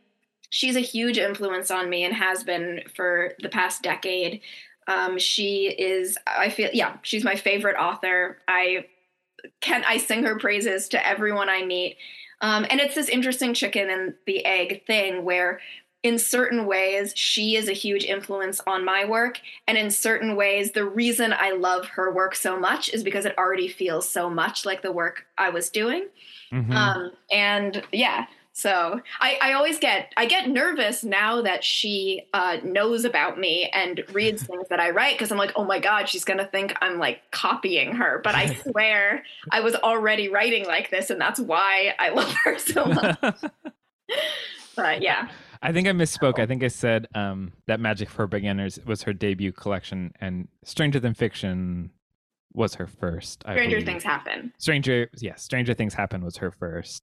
A: she's a huge influence on me and has been for the past decade. Um, she is, I feel, yeah, she's my favorite author. I can I sing her praises to everyone I meet. Um, and it's this interesting chicken and the egg thing where, in certain ways, she is a huge influence on my work. And in certain ways, the reason I love her work so much is because it already feels so much like the work I was doing.
B: Mhm.
A: Um, and yeah, so I, I always get I get nervous now that she uh, knows about me and reads things that I write because I'm like, oh my god, she's gonna think I'm like copying her. But I swear I was already writing like this, and that's why I love her so much. But yeah,
B: I think I misspoke. I think I said um, that Magic for Beginners was her debut collection, and Stranger Than Fiction was her first. I
A: stranger
B: believe.
A: things happen.
B: Stranger, yes, Stranger Things Happen was her first.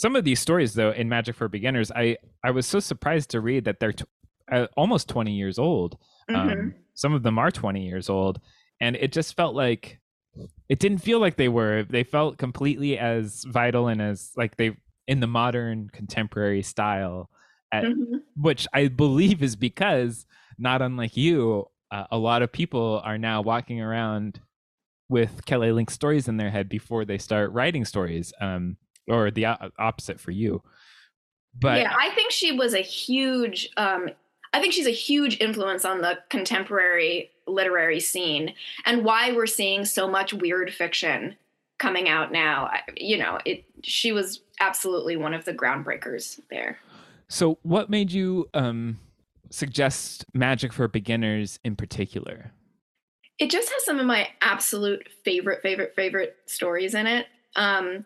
B: Some of these stories, though, in Magic for Beginners, I I was so surprised to read that they're t- uh, almost twenty years old. Um, some of them are twenty years old, and it just felt like it didn't feel like they were. They felt completely as vital and as like they in the modern contemporary style at,
A: Mhm.
B: which I believe is because, not unlike you, uh, a lot of people are now walking around with Kelly Link stories in their head before they start writing stories, um, or the opposite for you. But
A: yeah, I think she was a huge. Um, I think she's a huge influence on the contemporary literary scene and why we're seeing so much weird fiction coming out now. You know, it. She was absolutely one of the groundbreakers there.
B: so, what made you um, suggest Magic for Beginners in particular?
A: It just has some of my absolute favorite, favorite, favorite stories in it. Um,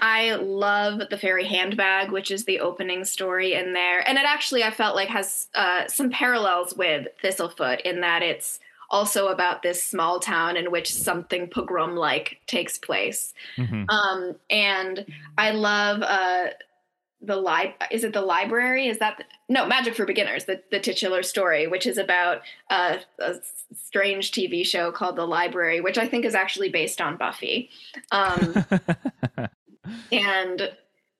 A: I love the fairy handbag, which is the opening story in there, and it actually I felt like has uh, some parallels with Thistlefoot in that it's also about this small town in which something pogrom like takes place. Mm-hmm. Um, and I love uh, the li- is it the library is that the- no magic for beginners the, the titular story which is about uh, a strange tv show called the library which i think is actually based on buffy um, and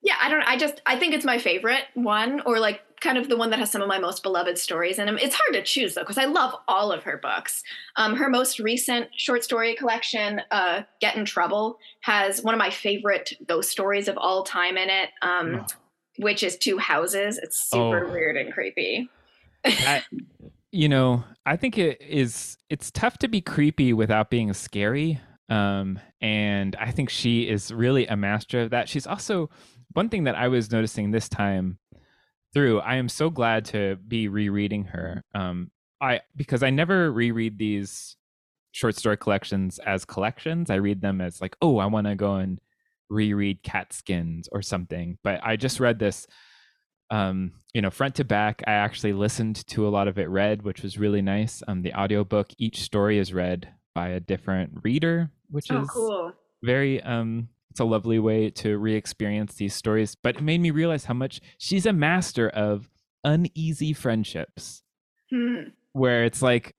A: yeah i don't i just i think it's my favorite one or like kind of the one that has some of my most beloved stories in them it's hard to choose though because i love all of her books um, her most recent short story collection uh, get in trouble has one of my favorite ghost stories of all time in it um, oh which is two houses. It's super oh. weird and creepy.
B: I, you know, I think it is. It's tough to be creepy without being scary. Um, and I think she is really a master of that. She's also one thing that I was noticing this time through. I am so glad to be rereading her. Um, I because I never reread these short story collections as collections. I read them as like, oh, I want to go and reread Catskins or something. But I just read this, um, you know, front to back. I actually listened to a lot of it read, which was really nice. Um, the audiobook, each story is read by a different reader, which oh, is cool. very um it's a lovely way to re-experience these stories. But it made me realize how much she's a master of uneasy friendships. Hmm. Where it's like,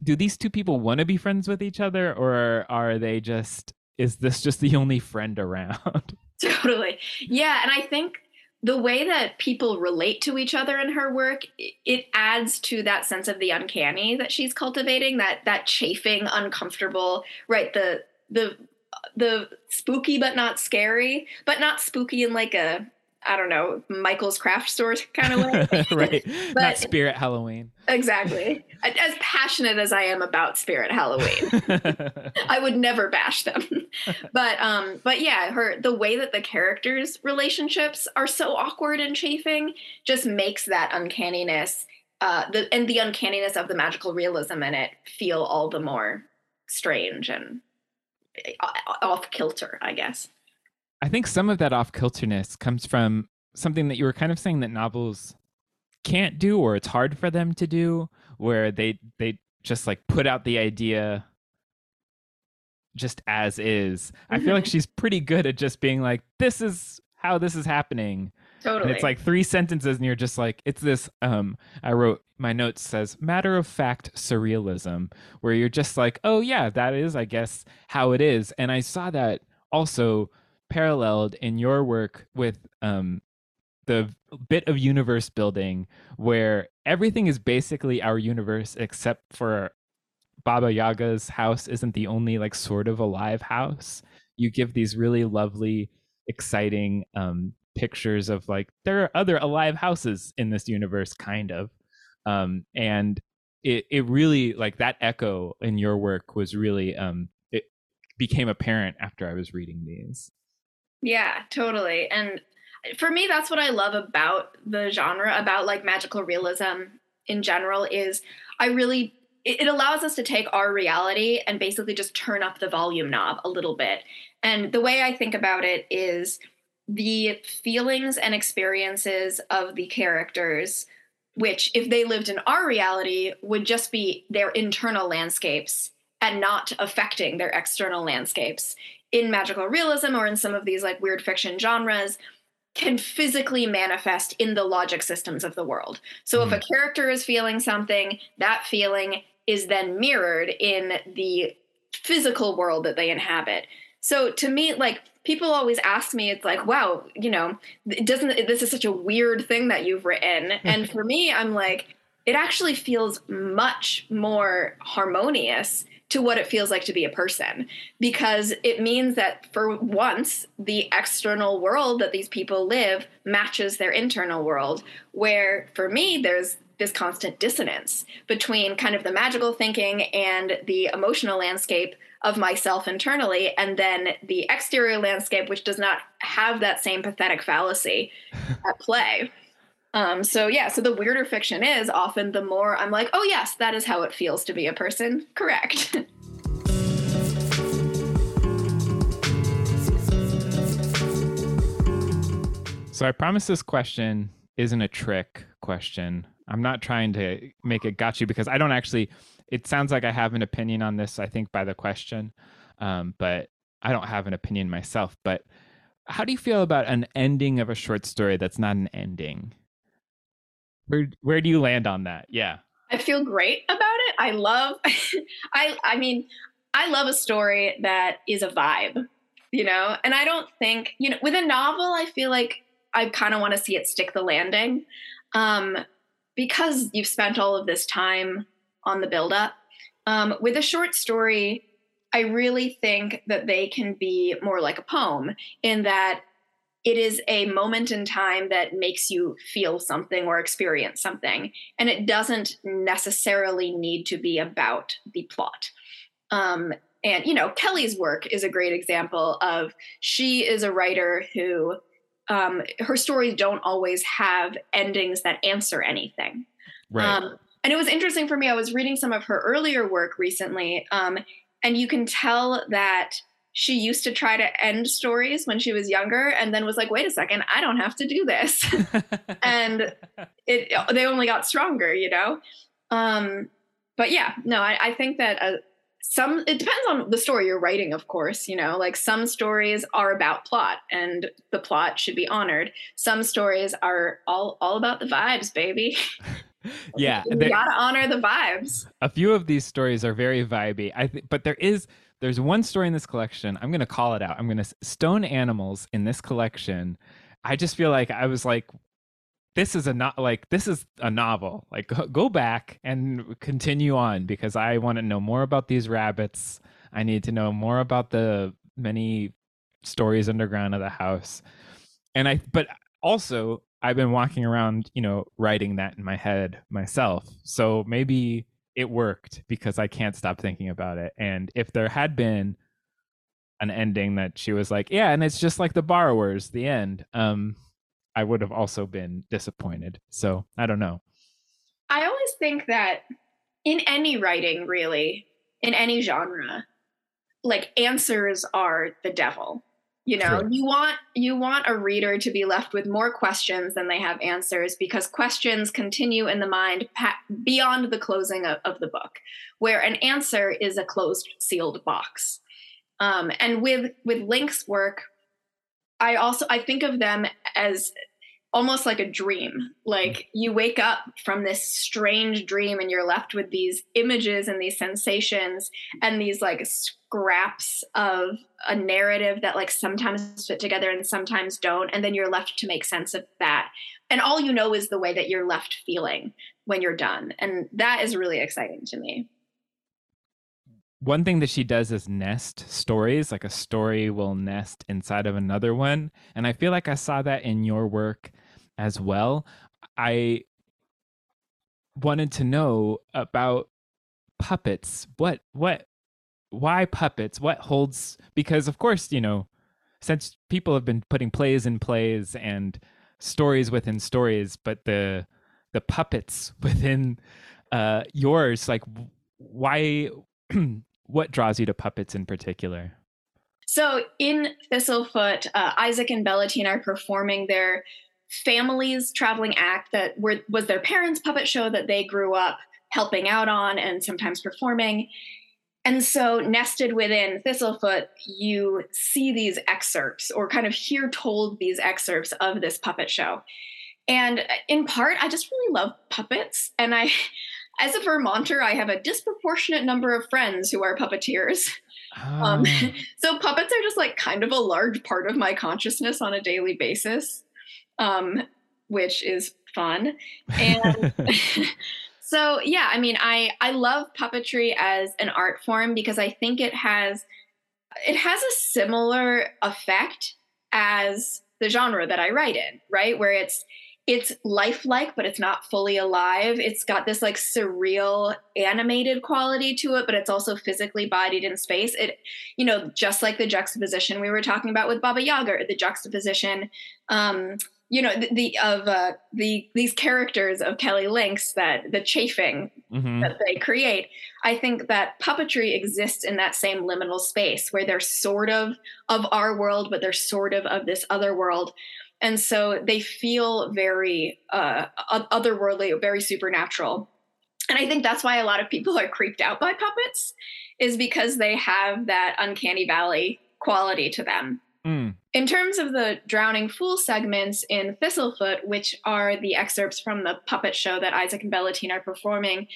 B: do these two people want to be friends with each other or are they just is this just the only friend around?
A: totally. Yeah. And I think the way that people relate to each other in her work it adds to that sense of the uncanny that she's cultivating that that chafing uncomfortable right the the the spooky but not scary but not spooky in like a I don't know, Michael's craft store kind of way.
B: right. but, Not Spirit Halloween.
A: Exactly. As passionate as I am about Spirit Halloween, I would never bash them. but um but yeah, her the way that the characters relationships are so awkward and chafing just makes that uncanniness uh the and the uncanniness of the magical realism in it feel all the more strange and off kilter, I guess.
B: I think some of that off kilterness comes from something that you were kind of saying that novels can't do or it's hard for them to do where they they just like put out the idea just as is. I feel like mm-hmm. she's pretty good at just being like this is how this is happening.
A: Totally.
B: And it's like three sentences and you're just like it's this um I wrote my notes says matter of fact surrealism where you're just like oh yeah that is I guess how it is and I saw that also paralleled in your work with um, the bit of universe building where everything is basically our universe except for Baba Yaga's house isn't the only like sort of alive house. You give these really lovely, exciting um, pictures of like there are other alive houses in this universe, kind of, um, and it it really like that echo in your work was really um, it became apparent after I was reading these.
A: Yeah, totally. And for me, that's what I love about the genre, about like magical realism in general, is I really it, allows us to take our reality and basically just turn up the volume knob a little bit. And the way I think about it is the feelings and experiences of the characters, which, if they lived in our reality, would just be their internal landscapes and not affecting their external landscapes in magical realism or in some of these like weird fiction genres can physically manifest in the logic systems of the world. So mm. if a hmm. character is feeling something, that feeling is then mirrored in the physical world that they inhabit. So to me, like people always ask me, it's like, wow, you know, it doesn't this is such a weird thing that you've written. and for me, I'm like, it actually feels much more harmonious to what it feels like to be a person because it means that for once the external world that these people live matches their internal world where for me there's this constant dissonance between kind of the magical thinking and the emotional landscape of myself internally and then the exterior landscape which does not have that same pathetic fallacy at play um, so yeah, so the weirder fiction is, often the more I'm like, oh yes, that is how it feels to be a person. Correct.
B: So I promise this question isn't a trick question. I'm not trying to make it got you because I don't actually. It sounds like I have an opinion on this. I think by the question, um, but I don't have an opinion myself. But how do you feel about an ending of a short story that's not an ending? Where where do you land on that? Yeah.
A: I feel great about it. I love I I mean, I love a story that is a vibe, you know? And I don't think, you know, with a novel, I feel like I kind of want to see it stick the landing. Um because you've spent all of this time on the buildup. Um, with a short story, I really think that they can be more like a poem in that it is a moment in time that makes you feel something or experience something. And it doesn't necessarily need to be about the plot. Um, and, you know, Kelly's work is a great example of she is a writer who um, her stories don't always have endings that answer anything.
B: Right.
A: Um, and it was interesting for me. I was reading some of her earlier work recently, um, and you can tell that she used to try to end stories when she was younger and then was like wait a second i don't have to do this. And it they only got stronger you know? Um but yeah no i, I think that uh, some it depends on the story you're writing of course you know? Like some stories are about plot and the plot should be honored. Some stories are all all about the vibes baby
B: yeah
A: you gotta honor the vibes
B: a few of these stories are very vibey i th- but there is there's one story in this collection. I'm to call it out. I'm to stone animals in this collection. I just feel like I was like, this is a not like this is a novel. Like go back and continue on because I want to know more about these rabbits. I need to know more about the many stories underground of the house. And I but also I've been walking around, you know, writing that in my head myself. So maybe it worked because I can't stop thinking about it. And if there had been an ending that she was like, yeah, and it's just like the borrowers, the end, um, I would have also been disappointed. So I don't know.
A: I always think that in any writing, really, in any genre, like answers are the devil you know True. you want you want a reader to be left with more questions than they have answers because questions continue in the mind pa- beyond the closing of, of, the book where an answer is a closed sealed box um, and with with link's work i also i think of them as almost like a dream. Like mm. you wake up from this strange dream and you're left with these images and these sensations and these like scraps of a narrative that like sometimes fit together and sometimes don't. And then you're left to make sense of that. And all you know is the way that you're left feeling when you're done. And that is really exciting to me.
B: One thing that she does is nest stories, like a story will nest inside of another one. And I feel like I saw that in your work as well. I wanted to know about puppets. What what why puppets? What holds because of course, you know, since people have been putting plays in plays and stories within stories, but the the puppets within uh yours like why what draws you to puppets in particular?
A: So in Thistlefoot, uh, Isaac and Bellatine are performing their family's traveling act that were, was their parents' puppet show that they grew up helping out on and sometimes performing. And so, nested within Thistlefoot, you see these excerpts or kind of hear told these excerpts of this puppet show. And in part, I just really love puppets. And I, as a Vermonter, I have a disproportionate number of friends who are puppeteers. Oh. Um, ah. so, puppets are just like kind of a large part of my consciousness on a daily basis um, which is fun. And so, yeah, I mean, I I love puppetry as an art form because I think it has it has a similar effect as the genre that I write in, right? Where it's it's lifelike, but it's not fully alive. It's got this like surreal animated quality to it, but it's also physically bodied in space. It, you know, just like the juxtaposition we were talking about with Baba Yaga, the juxtaposition um, you know the, the of uh, the these characters of Kelly Link's that the chafing mm-hmm. that they create. I think that puppetry exists in that same liminal space where they're sort of of our world, but they're sort of of this other world. and so they feel very uh, otherworldly, very supernatural. And I think that's why a lot of people are creeped out by puppets, is because they have that uncanny valley quality to them. Mm. In terms of the Drowning Fool segments in Thistlefoot, which are the excerpts from the puppet show that Isaac and Bellatine are performing,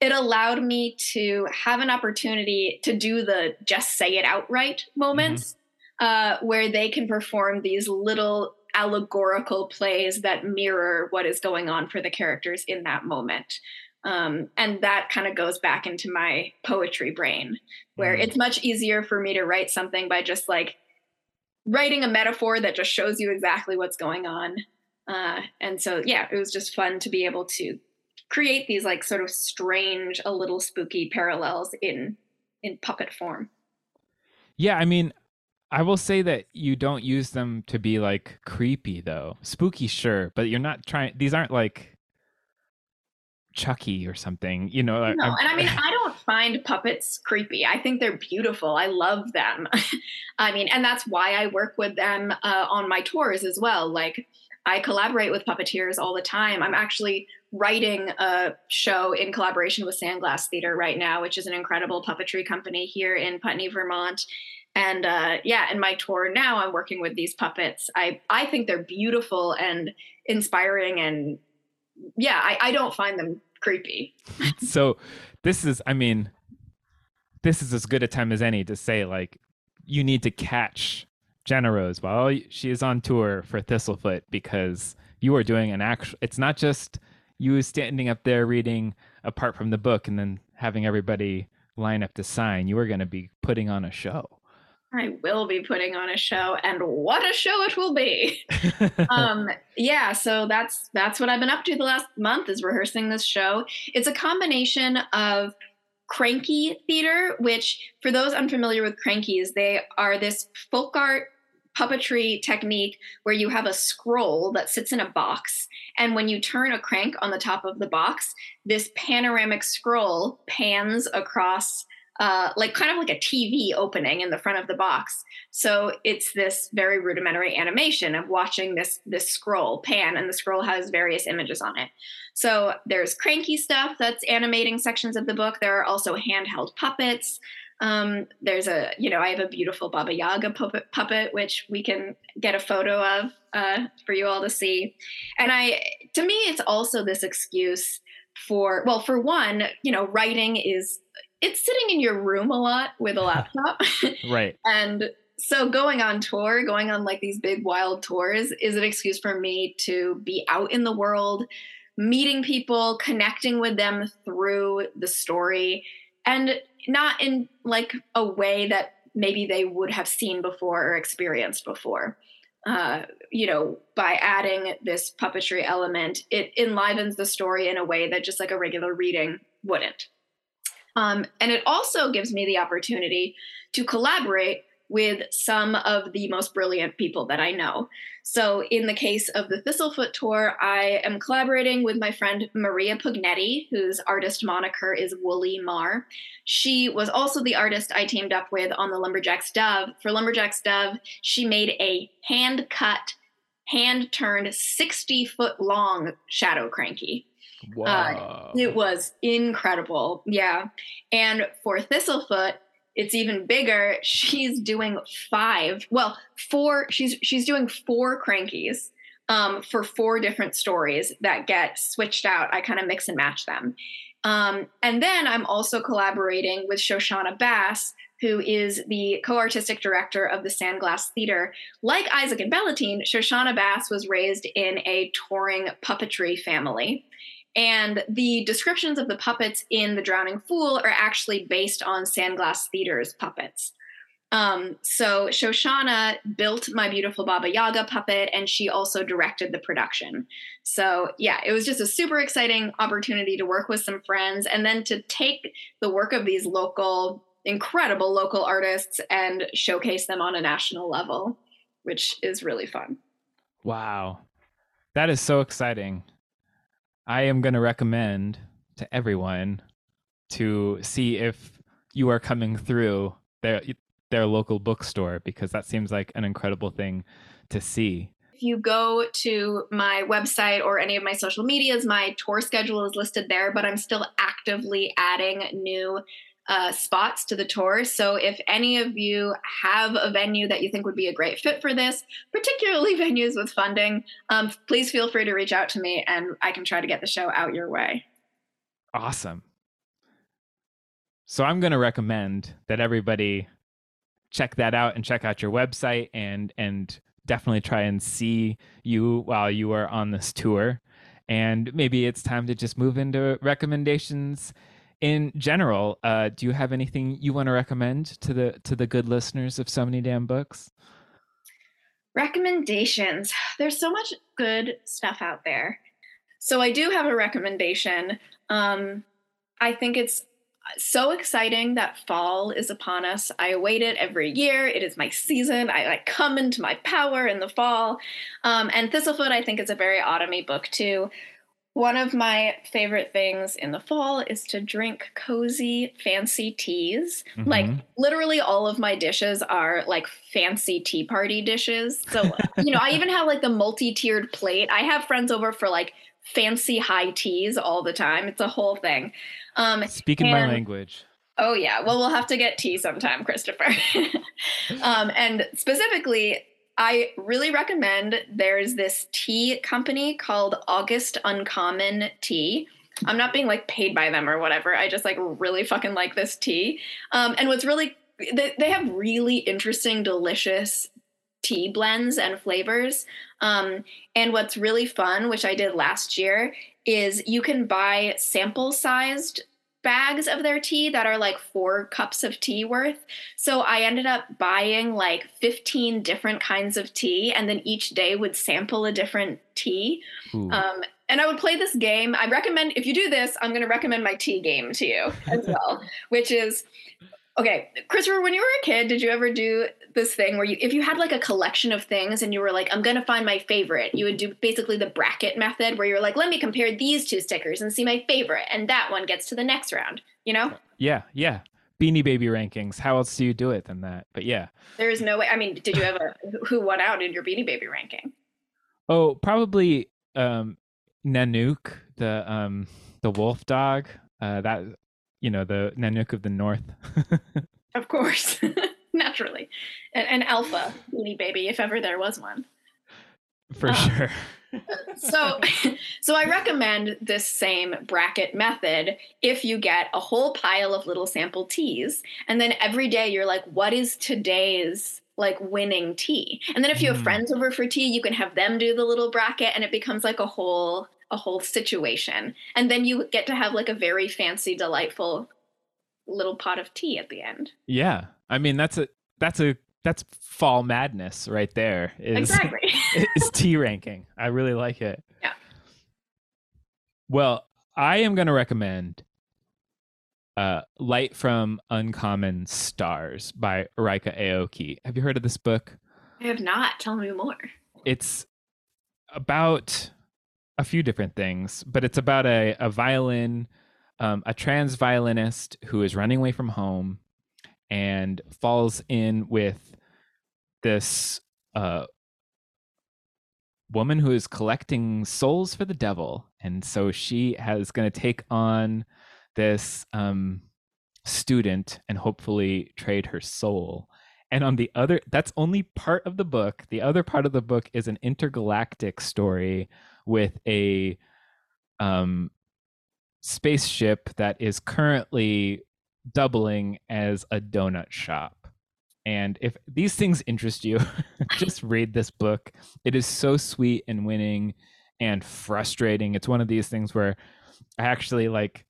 A: it allowed me to have an opportunity to do the just say it outright moments mm-hmm. uh, where they can perform these little allegorical plays that mirror what is going on for the characters in that moment. Um, and that kind of goes back into my poetry brain, where mm-hmm. it's much easier for me to write something by just like writing a metaphor that just shows you exactly what's going on. Uh, and so, yeah, it was just fun to be able to create these like sort of strange, a little spooky parallels in in puppet form.
B: Yeah, I mean, I will say that you don't use them to be like creepy though. Spooky, sure, but you're not trying. These aren't like Chucky or something, you know.
A: No, I'm, and I mean, I find puppets creepy. I think they're beautiful. I love them. I mean, and that's why I work with them uh, on my tours as well. Like, I collaborate with puppeteers all the time. I'm actually writing a show in collaboration with Sandglass Theater right now, which is an incredible puppetry company here in Putney, Vermont. And uh, yeah, in my tour now, I'm working with these puppets. I I think they're beautiful and inspiring, and yeah, I, I don't find them creepy.
B: so this is, I mean, this is as good a time as any to say like you need to catch GennaRose while she is on tour for Thistlefoot because you are doing an actual. It's not just you standing up there reading apart from the book and then having everybody line up to sign. You are going to be putting on a show.
A: I will be putting on a show, and what a show it will be! um, yeah, so that's that's what I've been up to the last month is rehearsing this show. It's a combination of cranky theater, which for those unfamiliar with crankies, they are this folk art puppetry technique where you have a scroll that sits in a box. And when you turn a crank on the top of the box, this panoramic scroll pans across. Uh, like kind of like a TV opening in the front of the box. So it's this very rudimentary animation of watching this this scroll pan, and the scroll has various images on it. So there's cranky stuff that's animating sections of the book. There are also handheld puppets. Um, there's a, you know, I have a beautiful Baba Yaga puppet, puppet which we can get a photo of uh, for you all to see. And I, to me, it's also this excuse for, well, for one, you know, writing is, it's sitting in your room a lot with a laptop.
B: right.
A: and so going on tour, going on like these big wild tours is an excuse for me to be out in the world, meeting people, connecting with them through the story and not in like a way that maybe they would have seen before or experienced before. Uh, you know, by adding this puppetry element, it enlivens the story in a way that just like a regular reading wouldn't. Um, and it also gives me the opportunity to collaborate with some of the most brilliant people that I know. So, in the case of the Thistlefoot tour, I am collaborating with my friend Maria Pugnetti, whose artist moniker is Woolly Mar. She was also the artist I teamed up with on the Lumberjack's Dove. For Lumberjack's Dove, she made a hand cut, hand turned 60 foot long shadow cranky.
B: Wow. Uh,
A: it was incredible. Yeah. And for Thistlefoot, it's even bigger she's doing five well four she's she's doing four crankies um, for four different stories that get switched out i kind of mix and match them um, and then i'm also collaborating with shoshana bass who is the co-artistic director of the sandglass theater like isaac and bellatine shoshana bass was raised in a touring puppetry family and the descriptions of the puppets in The Drowning Fool are actually based on Sandglass Theater's puppets. Um, so Shoshana built my beautiful Baba Yaga puppet, and she also directed the production. So yeah, it was just a super exciting opportunity to work with some friends, and then to take the work of these local, incredible local artists and showcase them on a national level, which is really fun.
B: Wow, that is so exciting. I am going to recommend to everyone to see if you are coming through their their local bookstore because that seems like an incredible thing to see.
A: if you go to my website or any of my social medias, my tour schedule is listed there, but I'm still actively adding new uh, spots to the tour. So if any of you have a venue that you think would be a great fit for this, particularly venues with funding, um, please feel free to reach out to me and I can try to get the show out your way.
B: Awesome. So I'm going to recommend that everybody check that out and check out your website and and definitely try and see you while you are on this tour. And maybe it's time to just move into recommendations in general. Uh, do you have anything you want to recommend to the to the good listeners of so many damn books?
A: Recommendations. There's so much good stuff out there. So I do have a recommendation. Um, I think it's so exciting that fall is upon us. I await it every year. It is my season. I, I come into my power in the fall. Um, and Thistlefoot, I think, is a very autumny book too. One of my favorite things in the fall is to drink cozy, fancy teas. Mm-hmm. Like, literally, all of my dishes are like fancy tea party dishes. So, you know, I even have like the multi tiered plate. I have friends over for like fancy high teas all the time. It's a whole thing.
B: Um, Speaking and, my language.
A: Oh yeah. Well, we'll have to get tea sometime, Christopher. um, and specifically, I really recommend there's this tea company called August Uncommon Tea. I'm not being like paid by them or whatever. I just like really fucking like this tea. Um, and what's really they, they have really interesting, delicious tea blends and flavors. Um, and what's really fun, which I did last year, is you can buy sample sized bags of their tea that are like four cups of tea worth. So I ended up buying like 15 different kinds of tea, and then each day would sample a different tea. Um, and I would play this game. I recommend, if you do this, I'm going to recommend my tea game to you as well, which is okay christopher when you were a kid did you ever do this thing where you if you had like a collection of things and you were like i'm gonna find my favorite you would do basically the bracket method where you're like let me compare these two stickers and see my favorite and that one gets to the next round you know?
B: Yeah yeah. Beanie baby rankings. How else do you do it than that? But yeah.
A: There's no way i mean did you ever who won out in your beanie baby ranking?
B: Oh probably um nanook the um the wolf dog uh that you know the nanook of the north.
A: Of course naturally. An, an alpha beanie baby, if ever there was one.
B: For um, sure.
A: so so I recommend this same bracket method if you get a whole pile of little sample teas and then every day you're like what is today's like winning tea and then if you have mm. friends over for tea you can have them do the little bracket and it becomes like a whole a whole situation and then you get to have like a very fancy delightful little pot of tea at the end
B: yeah I mean, that's a that's a that's fall madness right there. Is,
A: exactly.
B: is tea ranking. I really like it.
A: Yeah.
B: Well, I am going to recommend uh, Light from Uncommon Stars by Ryka Aoki. Have you heard of this book?
A: I have not. Tell me more.
B: It's about a few different things, but it's about a, a violin, um, a trans violinist who is running away from home and falls in with this uh, woman who is collecting souls for the devil, and so she has going to take on this um, student and hopefully trade her soul. And on the other, that's only part of the book. The other part of the book is an intergalactic story with a um, spaceship that is currently doubling as a donut shop. And if these things interest you, just read this book. It is so sweet and winning and frustrating. It's one of these things where I actually like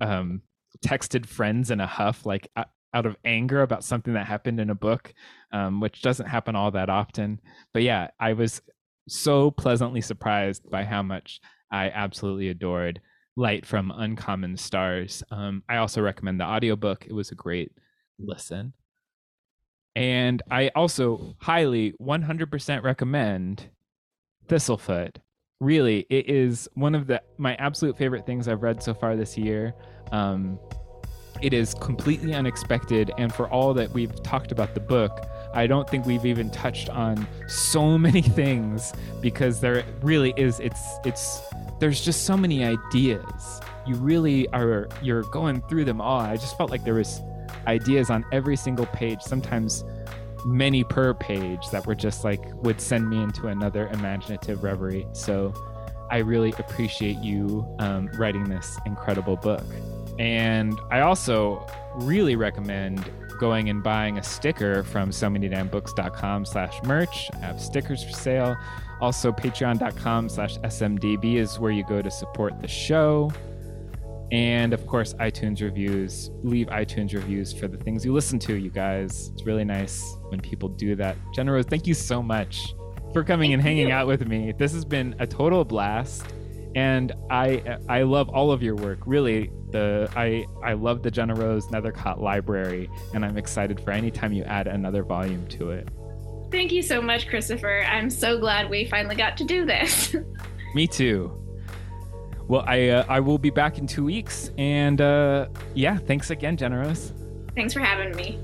B: um texted friends in a huff like out of anger about something that happened in a book um, which doesn't happen all that often but yeah i was so pleasantly surprised by how much i absolutely adored Light from Uncommon Stars. Um, I also recommend the audiobook. It was a great listen. And I also highly 100% recommend Thistlefoot. Really, it is one of the my absolute favorite things I've read so far this year. Um, it is completely unexpected, and for all that we've talked about the book, I don't think we've even touched on so many things because there really is it's it's there's just so many ideas. You really are you're going through them all. I just felt like there was ideas on every single page, sometimes many per page that were just like would send me into another imaginative reverie. So I really appreciate you um, writing this incredible book. And I also really recommend going and buying a sticker from so many damn books.com slash merch. I have stickers for sale. Also, patreon.com slash SMDB is where you go to support the show. And of course, iTunes reviews. Leave iTunes reviews for the things you listen to, you guys. It's really nice when people do that. GennaRose, thank you so much for coming
A: Thank
B: and hanging
A: you.
B: out with me. This has been a total blast. And I I love all of your work. Really, the I I love the GennaRose Nethercott Library, and I'm excited for any time you add another volume to it.
A: Thank you so much, Christopher. I'm so glad we finally got to do this.
B: Me too. Well, I uh, I will be back in two weeks, and uh, yeah, thanks again, GennaRose.
A: Thanks for having me.